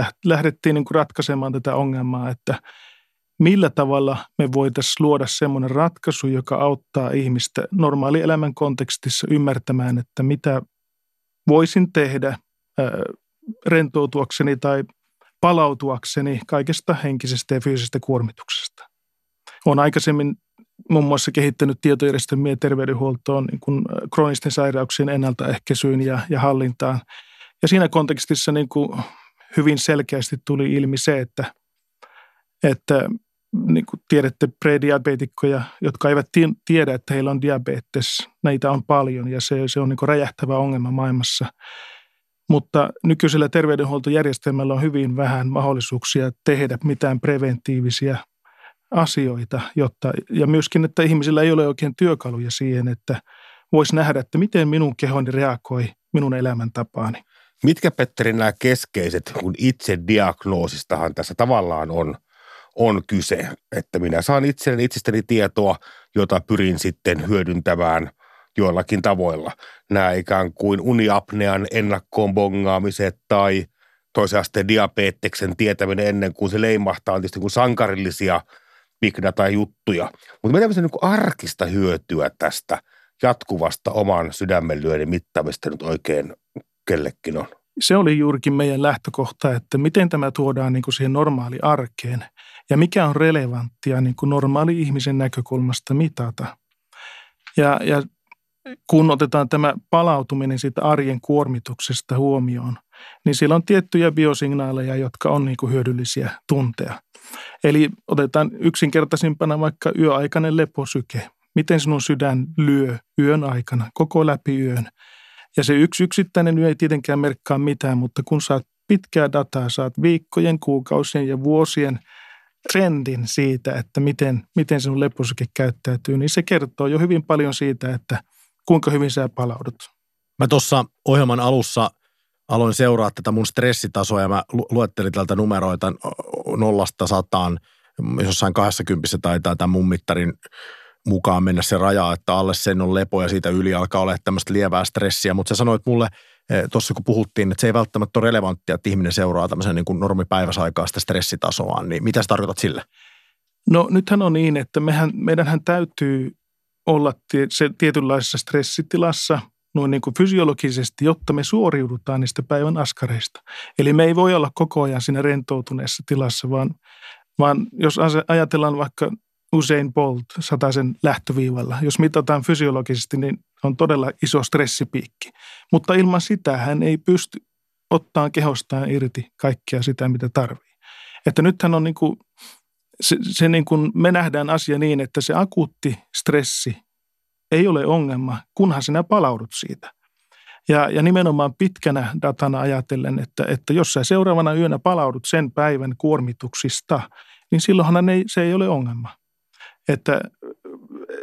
2012-2013 lähdettiin niin kuin ratkaisemaan tätä ongelmaa, että millä tavalla me voitaisiin luoda semmoinen ratkaisu, joka auttaa ihmistä normaalielämän kontekstissa ymmärtämään, että mitä voisin tehdä rentoutuakseni tai palautuakseni kaikesta henkisestä ja fyysisestä kuormituksesta. Olen aikaisemmin muun muassa kehittänyt tietojärjestelmiä terveydenhuoltoon niin kuin kroonisten sairauksien ennaltaehkäisyyn ja, ja hallintaan. Ja siinä kontekstissa niin kuin hyvin selkeästi tuli ilmi se, että, että niin kuin tiedätte prediabetikkoja, jotka eivät tiedä, että heillä on diabetes. Näitä on paljon ja se, se on niin kuin räjähtävä ongelma maailmassa. Mutta nykyisellä terveydenhuoltojärjestelmällä on hyvin vähän mahdollisuuksia tehdä mitään preventiivisia asioita, jotta, ja myöskin, että ihmisillä ei ole oikein työkaluja siihen, että voisi nähdä, että miten minun kehoni reagoi minun elämäntapaani. Mitkä, Petteri, nämä keskeiset, kun itse diagnoosistahan tässä tavallaan on, on kyse, että minä saan itselleni itsestäni tietoa, jota pyrin sitten hyödyntämään joillakin tavoilla. Nämä ikään kuin uniapnean ennakkoon bongaamiset tai toisen asteen diabeteksen tietäminen ennen kuin se leimahtaa on tietysti kuin sankarillisia big data-juttuja. Mutta mitä se niin arkista hyötyä tästä jatkuvasta oman sydämenlyönnin mittaamista nyt oikein kellekin on? Se oli juurikin meidän lähtökohta, että miten tämä tuodaan niin kuin siihen normaali arkeen ja mikä on relevanttia niin kuin normaali ihmisen näkökulmasta mitata. Ja, ja kun otetaan tämä palautuminen siitä arjen kuormituksesta huomioon, niin siellä on tiettyjä biosignaaleja, jotka on niin kuin hyödyllisiä tuntea. Eli otetaan yksinkertaisimpana vaikka yöaikainen leposyke. Miten sinun sydän lyö yön aikana, koko läpi yön. Ja se yksi yksittäinen yö ei tietenkään merkkaa mitään, mutta kun saat pitkää dataa, saat viikkojen, kuukausien ja vuosien trendin siitä, että miten, miten sinun leposyke käyttäytyy, niin se kertoo jo hyvin paljon siitä, että kuinka hyvin sä palaudut. Mä tuossa ohjelman alussa aloin seuraa tätä mun stressitasoa ja mä luettelin tältä numeroita nollasta sataan, jossain 20 taitaa tämän mun mittarin mukaan mennä se raja, että alle sen on lepo ja siitä yli alkaa olla tämmöistä lievää stressiä, mutta sä sanoit mulle e, tuossa kun puhuttiin, että se ei välttämättä ole relevanttia, että ihminen seuraa tämmöisen niin kuin normipäiväsaikaa sitä stressitasoa, niin mitä sä tarkoitat sille? No nythän on niin, että mehän, meidänhän täytyy olla se tietynlaisessa stressitilassa noin niin kuin fysiologisesti, jotta me suoriudutaan niistä päivän askareista. Eli me ei voi olla koko ajan siinä rentoutuneessa tilassa, vaan, vaan jos ajatellaan vaikka usein Bolt sen lähtöviivalla, jos mitataan fysiologisesti, niin on todella iso stressipiikki. Mutta ilman sitä hän ei pysty ottaa kehostaan irti kaikkea sitä, mitä tarvii. Että nythän on niin kuin, se, se niin kuin, me nähdään asia niin, että se akuutti stressi ei ole ongelma, kunhan sinä palaudut siitä. Ja, ja nimenomaan pitkänä datana ajatellen, että, että jos sä seuraavana yönä palaudut sen päivän kuormituksista, niin silloinhan ei, se ei ole ongelma. Että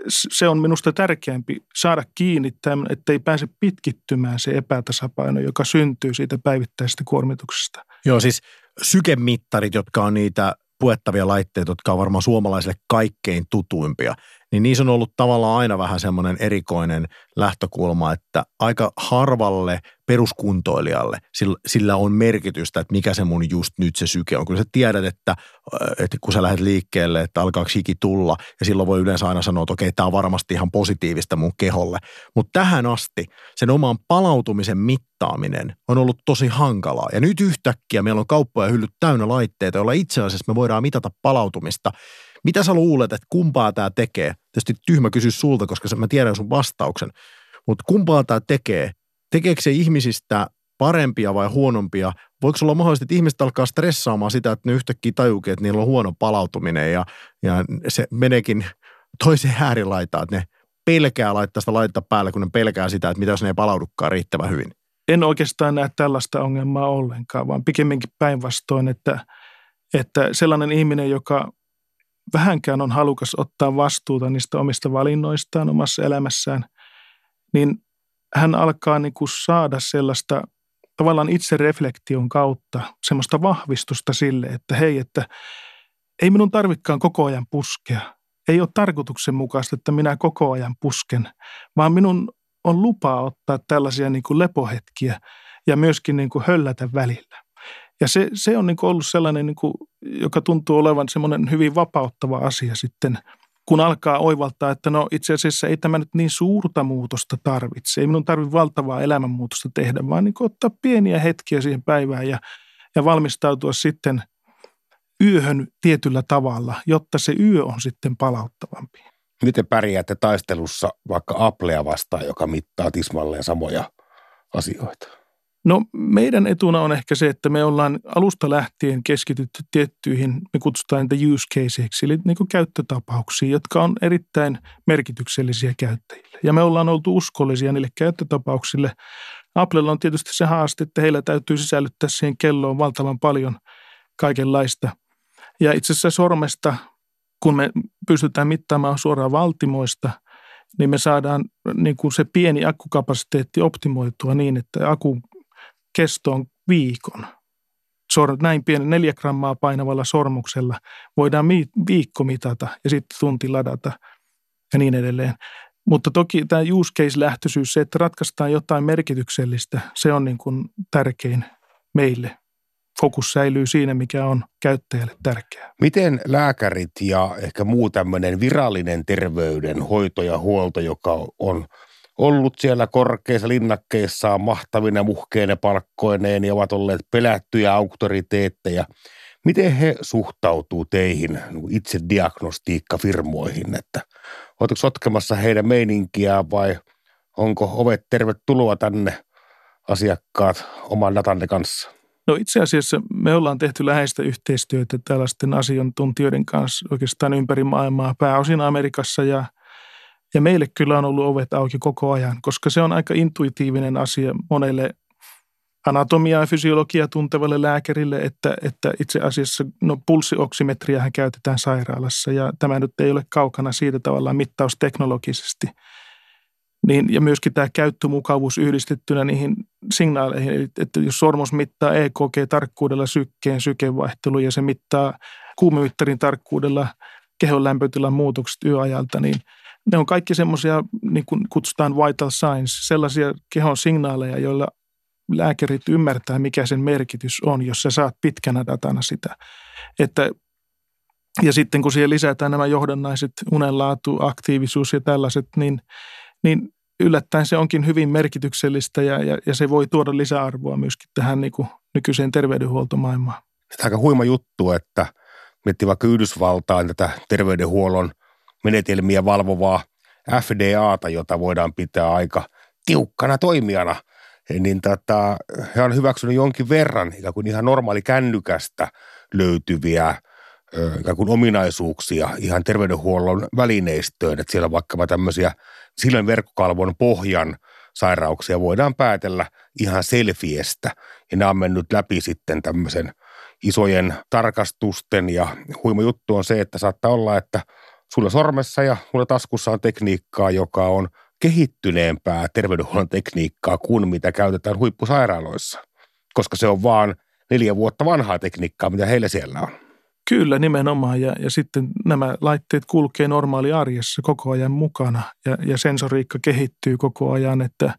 se on minusta tärkeämpi saada kiinni, tämän, että ei pääse pitkittymään se epätasapaino, joka syntyy siitä päivittäisestä kuormituksesta. Joo, siis sykemittarit, jotka on niitä puettavia laitteita, jotka on varmaan suomalaisille kaikkein tutuimpia, niin niissä on ollut tavallaan aina vähän semmoinen erikoinen lähtökulma, että aika harvalle peruskuntoilijalle sillä, on merkitystä, että mikä se mun just nyt se syke on. Kun sä tiedät, että, että kun sä lähdet liikkeelle, että alkaako hiki tulla, ja silloin voi yleensä aina sanoa, että okei, tämä on varmasti ihan positiivista mun keholle. Mutta tähän asti sen oman palautumisen mittaaminen on ollut tosi hankalaa. Ja nyt yhtäkkiä meillä on kauppoja hyllyt täynnä laitteita, joilla itse asiassa me voidaan mitata palautumista – mitä sä luulet, että kumpaa tämä tekee? Tietysti tyhmä kysy sulta, koska mä tiedän sun vastauksen. Mutta kumpaa tämä tekee? Tekeekö se ihmisistä parempia vai huonompia? Voiko olla mahdollista, että ihmiset alkaa stressaamaan sitä, että ne yhtäkkiä tajuukin, että niillä on huono palautuminen ja, ja se meneekin toiseen äärilaitaan, että ne pelkää laittaa sitä laittaa päälle, kun ne pelkää sitä, että mitä jos ne ei palaudukaan riittävän hyvin. En oikeastaan näe tällaista ongelmaa ollenkaan, vaan pikemminkin päinvastoin, että, että sellainen ihminen, joka vähänkään on halukas ottaa vastuuta niistä omista valinnoistaan omassa elämässään, niin hän alkaa niin kuin saada sellaista tavallaan itsereflektion kautta semmoista vahvistusta sille, että hei, että ei minun tarvikaan koko ajan puskea. Ei ole tarkoituksenmukaista, että minä koko ajan pusken, vaan minun on lupa ottaa tällaisia niin kuin lepohetkiä ja myöskin niin kuin höllätä välillä. Ja se, se on niin ollut sellainen, niin kuin, joka tuntuu olevan semmoinen hyvin vapauttava asia sitten, kun alkaa oivaltaa, että no itse asiassa ei tämä nyt niin suurta muutosta tarvitse. Ei minun tarvitse valtavaa elämänmuutosta tehdä, vaan niin ottaa pieniä hetkiä siihen päivään ja, ja valmistautua sitten yöhön tietyllä tavalla, jotta se yö on sitten palauttavampi. Miten pärjäätte taistelussa vaikka Applea vastaan, joka mittaa tismalleen samoja asioita? No meidän etuna on ehkä se, että me ollaan alusta lähtien keskitytty tiettyihin, me kutsutaan niitä use caseiksi, eli niin kuin käyttötapauksiin, jotka on erittäin merkityksellisiä käyttäjille. Ja me ollaan oltu uskollisia niille käyttötapauksille. Applella on tietysti se haaste, että heillä täytyy sisällyttää siihen kelloon valtavan paljon kaikenlaista. Ja itse asiassa sormesta, kun me pystytään mittaamaan suoraan valtimoista, niin me saadaan niin kuin se pieni akkukapasiteetti optimoitua niin, että akku kestoon viikon. Sor, näin pienen neljä grammaa painavalla sormuksella voidaan viikko mitata ja sitten tunti ladata ja niin edelleen. Mutta toki tämä use case-lähtöisyys, se, että ratkaistaan jotain merkityksellistä, se on niin kuin tärkein meille. Fokus säilyy siinä, mikä on käyttäjälle tärkeää. Miten lääkärit ja ehkä muu tämmöinen virallinen terveydenhoito ja huolto, joka on ollut siellä korkeissa linnakkeissa mahtavina muhkeine palkkoineen ja ovat olleet pelättyjä auktoriteetteja. Miten he suhtautuu teihin niin itse diagnostiikkafirmoihin, että oletteko sotkemassa heidän meininkiä vai onko ovet tervetuloa tänne asiakkaat oman datanne kanssa? No itse asiassa me ollaan tehty läheistä yhteistyötä tällaisten asiantuntijoiden kanssa oikeastaan ympäri maailmaa, pääosin Amerikassa ja ja meille kyllä on ollut ovet auki koko ajan, koska se on aika intuitiivinen asia monelle anatomiaa ja fysiologiaa tuntevalle lääkärille, että, että itse asiassa no, pulssioksimetriähän käytetään sairaalassa ja tämä nyt ei ole kaukana siitä tavallaan mittausteknologisesti. Niin, ja myöskin tämä käyttömukavuus yhdistettynä niihin signaaleihin, että jos sormus mittaa EKG-tarkkuudella sykkeen sykevaihtelu ja se mittaa kuumemittarin tarkkuudella kehon lämpötilan muutokset yöajalta, niin – ne on kaikki semmoisia, niin kuin kutsutaan vital signs, sellaisia kehon signaaleja, joilla lääkärit ymmärtää, mikä sen merkitys on, jos sä saat pitkänä datana sitä. Että, ja sitten kun siihen lisätään nämä johdannaiset, unenlaatu, aktiivisuus ja tällaiset, niin, niin yllättäen se onkin hyvin merkityksellistä ja, ja, ja se voi tuoda lisäarvoa myöskin tähän niin kuin nykyiseen terveydenhuoltomaailmaan. Tämä aika huima juttu, että miettii vaikka Yhdysvaltain tätä terveydenhuollon – menetelmiä valvovaa FDAta, jota voidaan pitää aika tiukkana toimijana, niin tota, he on hyväksynyt jonkin verran ikään kuin ihan normaali kännykästä löytyviä ikään kuin ominaisuuksia ihan terveydenhuollon välineistöön, että siellä vaikkapa tämmöisiä silmän verkkokalvon pohjan sairauksia voidaan päätellä ihan selfiestä. Ja nämä on mennyt läpi sitten tämmöisen isojen tarkastusten ja huima juttu on se, että saattaa olla, että sulla sormessa ja mulla taskussa on tekniikkaa, joka on kehittyneempää terveydenhuollon tekniikkaa kuin mitä käytetään huippusairaaloissa, koska se on vaan neljä vuotta vanhaa tekniikkaa, mitä heillä siellä on. Kyllä, nimenomaan. Ja, ja sitten nämä laitteet kulkee normaali arjessa koko ajan mukana ja, ja sensoriikka kehittyy koko ajan. Että,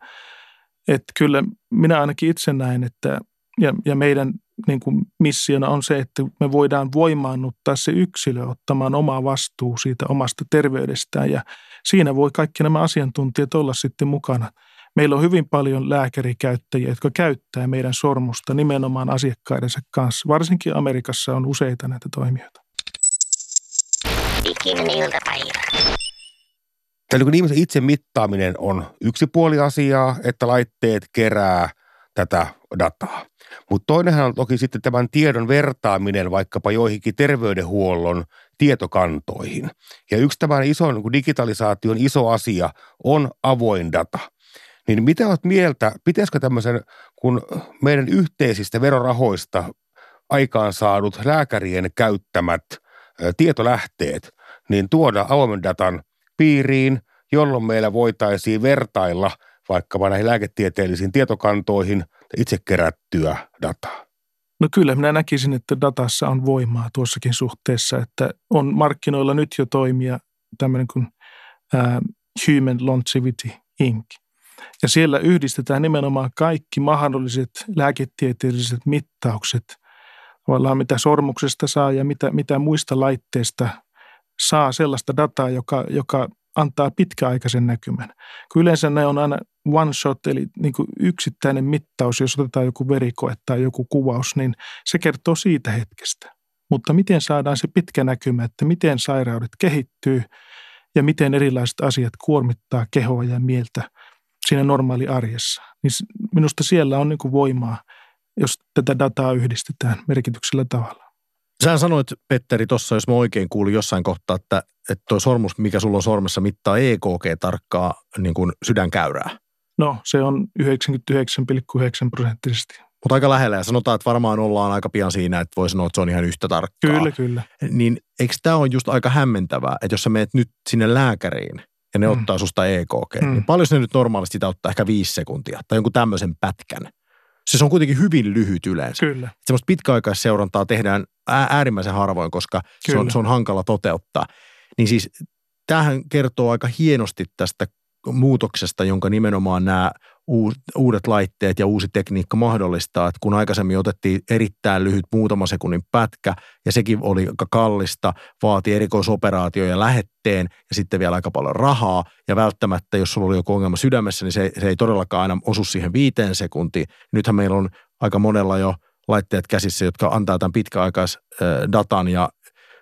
että kyllä minä ainakin itse näen, että ja, ja meidän niin kuin missiona on se, että me voidaan voimaannuttaa se yksilö ottamaan omaa vastuu siitä omasta terveydestään ja siinä voi kaikki nämä asiantuntijat olla sitten mukana. Meillä on hyvin paljon lääkärikäyttäjiä, jotka käyttää meidän sormusta nimenomaan asiakkaidensa kanssa. Varsinkin Amerikassa on useita näitä toimijoita. Ikinen iltapäivä. Eli kun ihmisen itse mittaaminen on yksi puoli asiaa, että laitteet kerää tätä dataa. Mutta toinenhan on toki sitten tämän tiedon vertaaminen vaikkapa joihinkin terveydenhuollon tietokantoihin. Ja yksi tämän ison niin digitalisaation iso asia on avoin data. Niin mitä olet mieltä, pitäisikö tämmöisen, kun meidän yhteisistä verorahoista aikaan saadut lääkärien käyttämät tietolähteet, niin tuoda avoimen datan piiriin, jolloin meillä voitaisiin vertailla vaikkapa näihin lääketieteellisiin tietokantoihin itse kerättyä dataa? No kyllä, minä näkisin, että datassa on voimaa tuossakin suhteessa, että on markkinoilla nyt jo toimia tämmöinen kuin äh, Human Longevity Inc. Ja siellä yhdistetään nimenomaan kaikki mahdolliset lääketieteelliset mittaukset, tavallaan mitä sormuksesta saa ja mitä, mitä muista laitteista saa sellaista dataa, joka, joka antaa pitkäaikaisen näkymän. Kun yleensä ne on aina one shot, eli niin kuin yksittäinen mittaus, jos otetaan joku verikoe tai joku kuvaus, niin se kertoo siitä hetkestä. Mutta miten saadaan se pitkä näkymä, että miten sairaudet kehittyy ja miten erilaiset asiat kuormittaa kehoa ja mieltä siinä normaali arjessa. Niin minusta siellä on niin kuin voimaa, jos tätä dataa yhdistetään merkityksellä tavalla. Sä sanoit, Petteri, tuossa, jos mä oikein kuulin jossain kohtaa, että, että tuo sormus, mikä sulla on sormessa, mittaa EKG-tarkkaa niin kuin sydänkäyrää. No, se on 99,9 prosenttisesti. Mutta aika lähellä ja sanotaan, että varmaan ollaan aika pian siinä, että voi sanoa, että se on ihan yhtä tarkkaa. Kyllä, kyllä. Niin eikö tämä ole just aika hämmentävää, että jos sä meet nyt sinne lääkäriin ja ne mm. ottaa susta EKG, mm. niin paljon ne nyt normaalisti sitä ottaa ehkä viisi sekuntia tai jonkun tämmöisen pätkän. Se on kuitenkin hyvin lyhyt yleensä. Kyllä. Semmoista pitkäaikaisseurantaa tehdään äärimmäisen harvoin, koska se on, se on hankala toteuttaa. Niin siis tämähän kertoo aika hienosti tästä muutoksesta, jonka nimenomaan nämä uudet laitteet ja uusi tekniikka mahdollistaa, että kun aikaisemmin otettiin erittäin lyhyt muutama sekunnin pätkä ja sekin oli aika kallista, vaati erikoisoperaatio lähetteen ja sitten vielä aika paljon rahaa ja välttämättä, jos sulla oli joku ongelma sydämessä, niin se, se ei todellakaan aina osu siihen viiteen sekuntiin. Nythän meillä on aika monella jo laitteet käsissä, jotka antaa tämän pitkäaikaisdatan ja,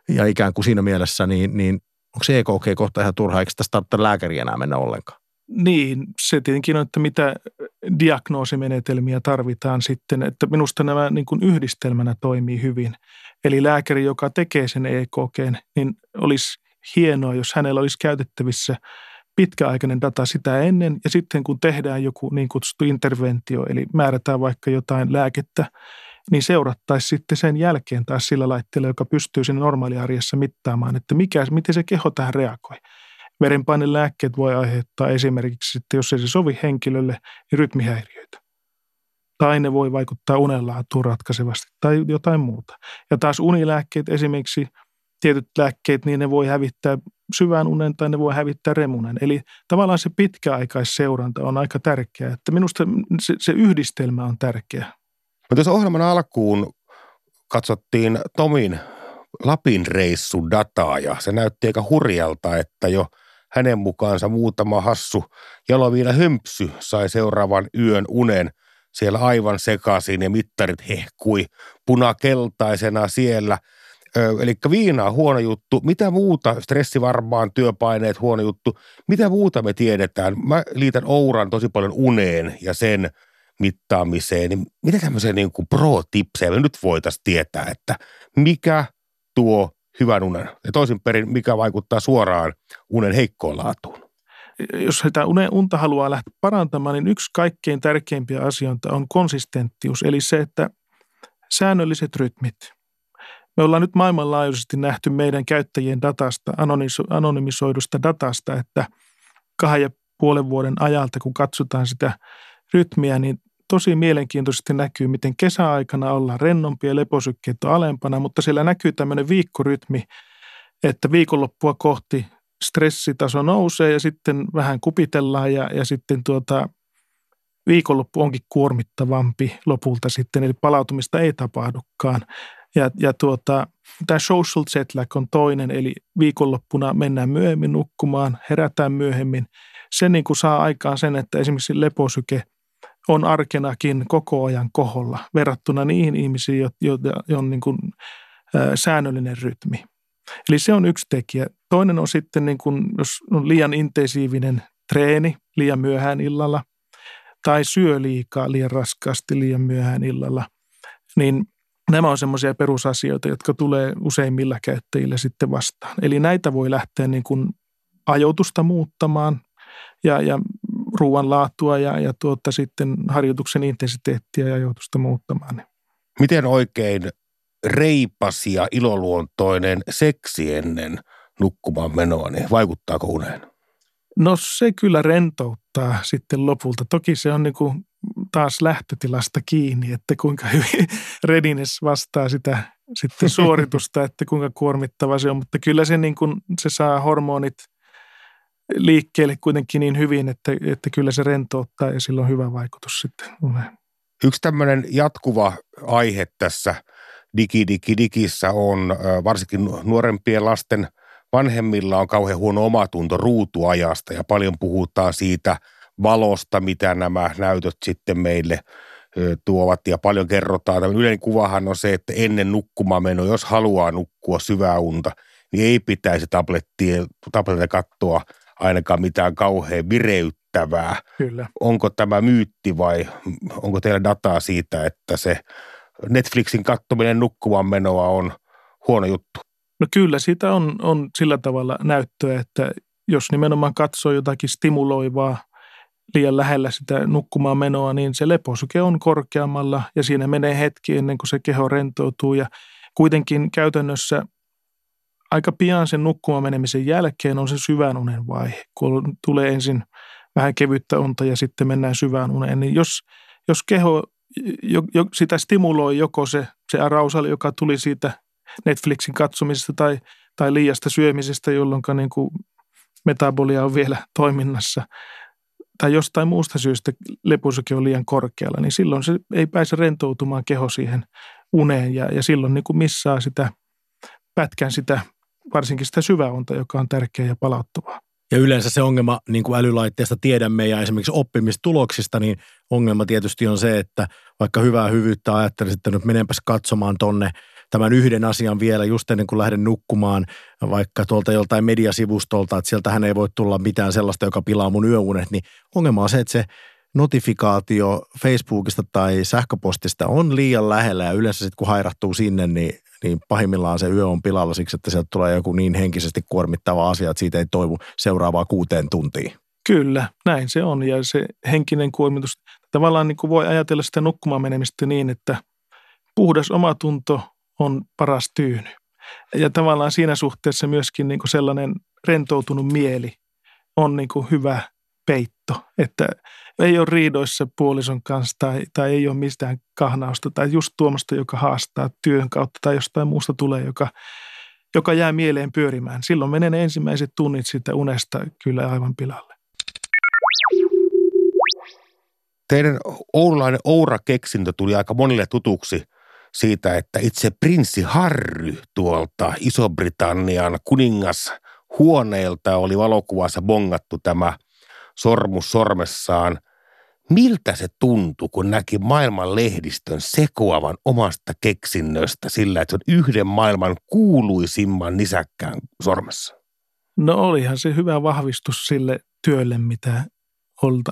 ja ikään kuin siinä mielessä niin, niin onko se EKG kohta ihan turha, eikö tästä tarvitse lääkäriä enää mennä ollenkaan? Niin, se tietenkin on, että mitä diagnoosimenetelmiä tarvitaan sitten, että minusta nämä niin kuin yhdistelmänä toimii hyvin. Eli lääkäri, joka tekee sen EKG, niin olisi hienoa, jos hänellä olisi käytettävissä pitkäaikainen data sitä ennen ja sitten kun tehdään joku niin kutsuttu interventio, eli määrätään vaikka jotain lääkettä, niin seurattaisiin sitten sen jälkeen taas sillä laitteella, joka pystyy siinä normaaliarjessa mittaamaan, että mikä, miten se keho tähän reagoi. Verenpainelääkkeet voi aiheuttaa esimerkiksi, että jos ei se sovi henkilölle, niin rytmihäiriöitä. Tai ne voi vaikuttaa unenlaatuun ratkaisevasti tai jotain muuta. Ja taas unilääkkeet esimerkiksi, tietyt lääkkeet, niin ne voi hävittää syvään unen tai ne voi hävittää remunen. Eli tavallaan se pitkäaikaisseuranta on aika tärkeää. Että minusta se, se yhdistelmä on tärkeä. Mutta jos ohjelman alkuun katsottiin Tomin Lapin reissun dataa ja se näytti aika hurjalta, että jo hänen mukaansa muutama hassu jaloviina hömpsy sai seuraavan yön unen siellä aivan sekaisin ja mittarit hehkui punakeltaisena siellä. Eli viinaa huono juttu. Mitä muuta, stressi varmaan, työpaineet huono juttu. Mitä muuta me tiedetään? Mä liitän Ouran tosi paljon uneen ja sen mittaamiseen. Niin mitä tämmöisiä niin kuin pro-tipsejä me nyt voitaisiin tietää, että mikä tuo hyvän unen ja toisin perin, mikä vaikuttaa suoraan unen heikkoon laatuun? Jos sitä unta haluaa lähteä parantamaan, niin yksi kaikkein tärkeimpiä asioita on konsistenttius, eli se, että säännölliset rytmit – me ollaan nyt maailmanlaajuisesti nähty meidän käyttäjien datasta, anonymisoidusta datasta, että kahden ja puolen vuoden ajalta, kun katsotaan sitä rytmiä, niin tosi mielenkiintoisesti näkyy, miten kesäaikana ollaan rennompia leposykkeet on alempana, mutta siellä näkyy tämmöinen viikkorytmi, että viikonloppua kohti stressitaso nousee ja sitten vähän kupitellaan ja, ja sitten tuota, viikonloppu onkin kuormittavampi lopulta sitten, eli palautumista ei tapahdukaan. Ja, ja tuota, tämä social jet lag on toinen, eli viikonloppuna mennään myöhemmin nukkumaan, herätään myöhemmin. Se niin kuin saa aikaan sen, että esimerkiksi leposyke on arkenakin koko ajan koholla verrattuna niihin ihmisiin, joilla on niin kuin, säännöllinen rytmi. Eli se on yksi tekijä. Toinen on sitten, niin kuin, jos on liian intensiivinen treeni liian myöhään illalla tai syö liikaa liian raskaasti liian myöhään illalla, niin Nämä on semmoisia perusasioita, jotka tulee useimmilla käyttäjillä sitten vastaan. Eli näitä voi lähteä niin kuin ajoitusta muuttamaan ja, ja ruoan laatua ja, ja tuota sitten harjoituksen intensiteettiä ja ajoitusta muuttamaan. Miten oikein reipas ja iloluontoinen seksi ennen nukkumaan menoa, niin vaikuttaako uneen? No se kyllä rentouttaa sitten lopulta. Toki se on niin kuin taas lähtötilasta kiinni, että kuinka hyvin (laughs) readiness vastaa sitä sitten suoritusta, (laughs) että kuinka kuormittava se on. Mutta kyllä se, niin kuin, se saa hormonit liikkeelle kuitenkin niin hyvin, että, että kyllä se rentouttaa ja sillä on hyvä vaikutus sitten. Yksi tämmöinen jatkuva aihe tässä digi, digi, digissä on varsinkin nuorempien lasten vanhemmilla on kauhean huono omatunto ruutuajasta ja paljon puhutaan siitä – valosta, mitä nämä näytöt sitten meille tuovat ja paljon kerrotaan. Tämä yleinen kuvahan on se, että ennen nukkumaan meno, jos haluaa nukkua syvää unta, niin ei pitäisi tablettia, tablettia katsoa ainakaan mitään kauhean vireyttävää. Kyllä. Onko tämä myytti vai onko teillä dataa siitä, että se Netflixin kattominen nukkumaan menoa on huono juttu? No kyllä, siitä on, on sillä tavalla näyttöä, että jos nimenomaan katsoo jotakin stimuloivaa liian lähellä sitä nukkumaan menoa, niin se leposyke on korkeammalla ja siinä menee hetki ennen kuin se keho rentoutuu ja kuitenkin käytännössä aika pian sen nukkumaan menemisen jälkeen on se syvän unen vaihe, kun tulee ensin vähän kevyttä unta ja sitten mennään syvään uneen, niin jos, jos keho jo, jo, sitä stimuloi joko se, se arousal, joka tuli siitä Netflixin katsomisesta tai, tai liiasta syömisestä, jolloin niin kuin metabolia on vielä toiminnassa, tai jostain muusta syystä lepusyke on liian korkealla, niin silloin se ei pääse rentoutumaan keho siihen uneen ja, ja silloin niin kuin missaa sitä pätkän sitä, varsinkin sitä syväunta, joka on tärkeä ja palauttavaa. Ja yleensä se ongelma, niin kuin älylaitteesta tiedämme ja esimerkiksi oppimistuloksista, niin ongelma tietysti on se, että vaikka hyvää hyvyyttä ajattelisit, että nyt menenpäs katsomaan tonne – tämän yhden asian vielä just ennen kuin lähden nukkumaan vaikka tuolta joltain mediasivustolta, että sieltähän ei voi tulla mitään sellaista, joka pilaa mun yöunet, niin ongelma on se, että se notifikaatio Facebookista tai sähköpostista on liian lähellä ja yleensä sitten kun hairahtuu sinne, niin, niin pahimmillaan se yö on pilalla siksi, että sieltä tulee joku niin henkisesti kuormittava asia, että siitä ei toivu seuraavaa kuuteen tuntiin. Kyllä, näin se on ja se henkinen kuormitus, tavallaan niin kuin voi ajatella sitä nukkumaan menemistä niin, että puhdas omatunto on paras tyyny. Ja tavallaan siinä suhteessa myöskin niin kuin sellainen rentoutunut mieli on niin kuin hyvä peitto, että ei ole riidoissa puolison kanssa tai, tai ei ole mistään kahnausta tai just tuomasta, joka haastaa työn kautta tai jostain muusta tulee, joka, joka jää mieleen pyörimään. Silloin menee ne ensimmäiset tunnit siitä unesta kyllä aivan pilalle. Teidän oululainen Oura-keksintö tuli aika monille tutuksi – siitä, että itse prinssi Harry tuolta Iso-Britannian kuningas huoneelta oli valokuvassa bongattu tämä sormus sormessaan. miltä se tuntui, kun näki maailman lehdistön sekoavan omasta keksinnöstä sillä, että se on yhden maailman kuuluisimman nisäkkään sormessa? No olihan se hyvä vahvistus sille työlle, mitä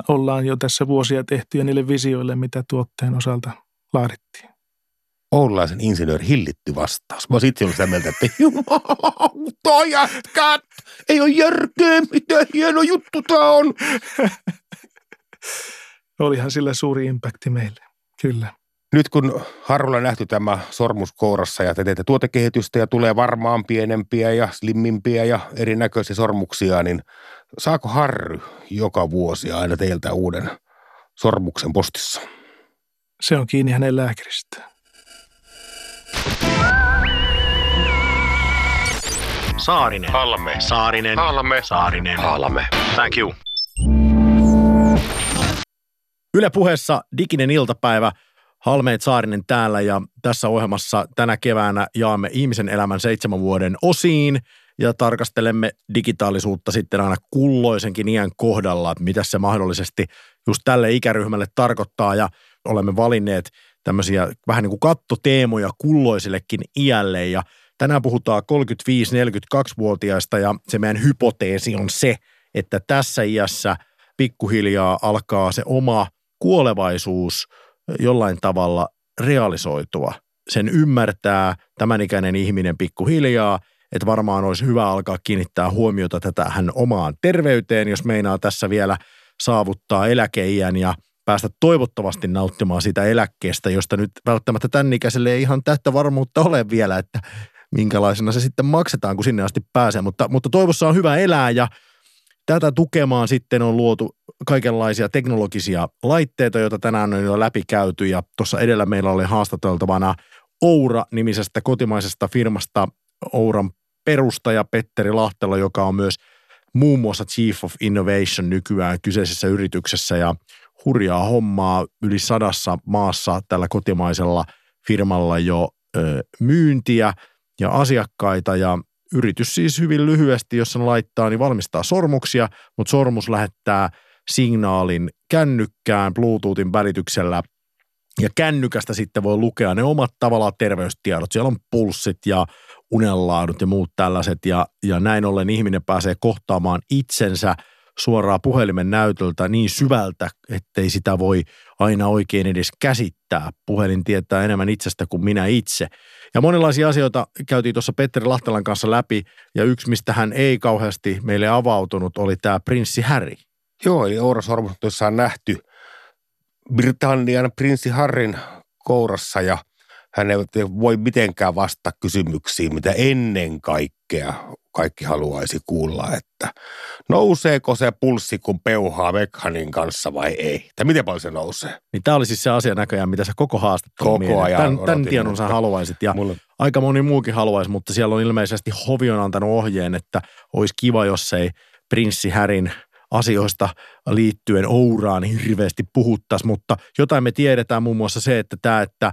ollaan jo tässä vuosia tehty ja niille visioille, mitä tuotteen osalta laadittiin. Oululaisen insinööri hillitty vastaus. Mä olisin sitä mieltä, että jumalauta jätkät, ei ole järkeä, mitä hieno juttu tää on. (laughs) Olihan sillä suuri impakti meille, kyllä. Nyt kun harvoilla nähty tämä sormus kourassa ja te teette tuotekehitystä ja tulee varmaan pienempiä ja slimmimpiä ja erinäköisiä sormuksia, niin saako Harry joka vuosi aina teiltä uuden sormuksen postissa? Se on kiinni hänen lääkäristään. Saarinen. Halme. Saarinen. Halme. Saarinen. Halme. Thank you. Yle puheessa diginen iltapäivä. Halmeet Saarinen täällä ja tässä ohjelmassa tänä keväänä jaamme ihmisen elämän seitsemän vuoden osiin ja tarkastelemme digitaalisuutta sitten aina kulloisenkin iän kohdalla, että mitä se mahdollisesti just tälle ikäryhmälle tarkoittaa ja olemme valinneet tämmöisiä vähän niin kuin kattoteemoja kulloisillekin iälle ja tänään puhutaan 35-42-vuotiaista ja se meidän hypoteesi on se, että tässä iässä pikkuhiljaa alkaa se oma kuolevaisuus jollain tavalla realisoitua. Sen ymmärtää tämän ikäinen ihminen pikkuhiljaa, että varmaan olisi hyvä alkaa kiinnittää huomiota tätä hän omaan terveyteen, jos meinaa tässä vielä saavuttaa eläkeiän ja päästä toivottavasti nauttimaan sitä eläkkeestä, josta nyt välttämättä tämän ikäiselle ei ihan täyttä varmuutta ole vielä, että minkälaisena se sitten maksetaan, kun sinne asti pääsee. Mutta, mutta toivossa on hyvä elää ja tätä tukemaan sitten on luotu kaikenlaisia teknologisia laitteita, joita tänään on jo läpikäyty ja tuossa edellä meillä oli haastateltavana Oura-nimisestä kotimaisesta firmasta Ouran perustaja Petteri Lahtelo, joka on myös muun muassa Chief of Innovation nykyään kyseisessä yrityksessä ja hurjaa hommaa yli sadassa maassa tällä kotimaisella firmalla jo ö, myyntiä ja asiakkaita. Ja yritys siis hyvin lyhyesti, jos sen laittaa, niin valmistaa sormuksia, mutta sormus lähettää signaalin kännykkään Bluetoothin välityksellä. Ja kännykästä sitten voi lukea ne omat tavallaan terveystiedot. Siellä on pulssit ja unenlaadut ja muut tällaiset. Ja, ja näin ollen ihminen pääsee kohtaamaan itsensä suoraan puhelimen näytöltä niin syvältä, ettei sitä voi aina oikein edes käsittää. Puhelin tietää enemmän itsestä kuin minä itse. Ja monenlaisia asioita käytiin tuossa Petteri Lahtelan kanssa läpi, ja yksi, mistä hän ei kauheasti meille avautunut, oli tämä prinssi Harry. Joo, eli Ourasormus on nähty Britannian prinssi Harrin kourassa, ja hän ei voi mitenkään vastata kysymyksiin, mitä ennen kaikkea kaikki haluaisi kuulla, että nouseeko se pulssi, kun peuhaa Mekhanin kanssa vai ei? Tai miten paljon se nousee? Niin tämä oli siis se asia näköjään, mitä sä koko haastattelu Koko mietit. ajan Tän, tämän tiedon sä haluaisit ja mulle... aika moni muukin haluaisi, mutta siellä on ilmeisesti Hovi on antanut ohjeen, että olisi kiva, jos ei prinssi Härin asioista liittyen Ouraan hirveästi puhuttaisiin, mutta jotain me tiedetään muun muassa se, että tämä, että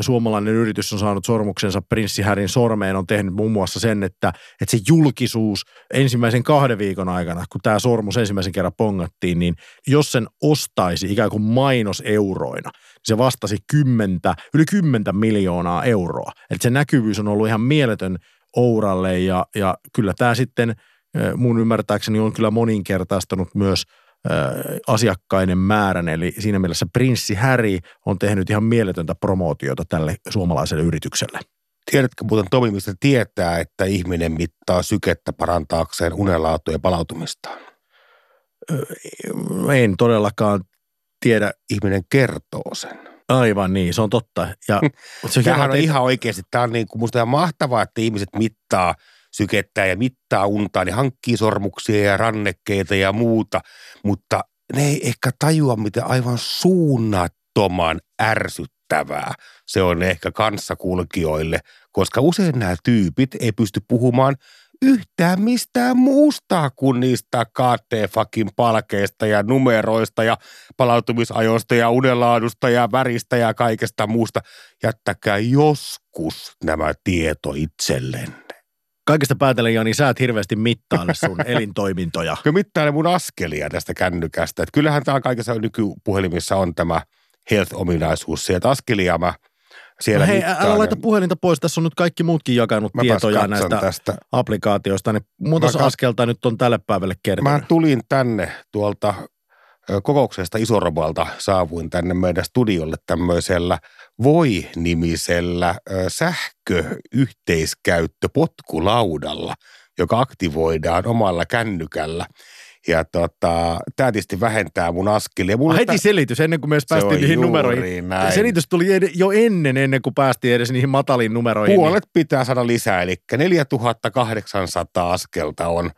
suomalainen yritys on saanut sormuksensa prinssi Härin sormeen, on tehnyt muun muassa sen, että, että se julkisuus ensimmäisen kahden viikon aikana, kun tämä sormus ensimmäisen kerran pongattiin, niin jos sen ostaisi ikään kuin mainoseuroina, niin se vastasi kymmentä, yli kymmentä miljoonaa euroa. Eli se näkyvyys on ollut ihan mieletön Ouralle ja, ja kyllä tämä sitten – mun ymmärtääkseni on kyllä moninkertaistanut myös asiakkaiden määrän, eli siinä mielessä Prinssi Harry on tehnyt ihan mieletöntä promootiota tälle suomalaiselle yritykselle. Tiedätkö muuten Tomi, mistä tietää, että ihminen mittaa sykettä parantaakseen unenlaatua ja palautumistaan? En todellakaan tiedä. Ihminen kertoo sen. Aivan niin, se on totta. Ja (laughs) se Tämähän on ihan oikeasti, tämä on niin kuin musta ihan mahtavaa, että ihmiset mittaa – sykettää ja mittaa untaa, niin hankkii sormuksia ja rannekkeita ja muuta, mutta ne ei ehkä tajua, mitä aivan suunnattoman ärsyttävää se on ehkä kanssakulkijoille, koska usein nämä tyypit ei pysty puhumaan yhtään mistään muusta kuin niistä KT-fakin palkeista ja numeroista ja palautumisajoista ja unelaadusta ja väristä ja kaikesta muusta. Jättäkää joskus nämä tieto itsellenne Kaikesta päätellen, Jani, sä et hirveästi mittaile sun (laughs) elintoimintoja. Kyllä mittailen mun askelia tästä kännykästä. Että kyllähän tämä kaikissa nykypuhelimissa on tämä health-ominaisuus. Sieltä askelia mä siellä No hei, mittaan. älä laita puhelinta pois. Tässä on nyt kaikki muutkin jakanut Mäpäs tietoja näistä tästä. applikaatioista. Niin Mä kat- askelta nyt on tälle päivälle Mä kertynyt? tulin tänne tuolta kokouksesta Isorobalta, saavuin tänne meidän studiolle tämmöisellä Voi-nimisellä sähköyhteiskäyttöpotkulaudalla, joka aktivoidaan omalla kännykällä. Ja tota, tämä tietysti vähentää mun askelia. Mulla Heti selitys ennen kuin Se päästiin niihin numeroihin. näin. Selitys tuli ed- jo ennen, ennen kuin päästiin edes niihin mataliin numeroihin. Puolet pitää saada lisää, eli 4800 askelta on,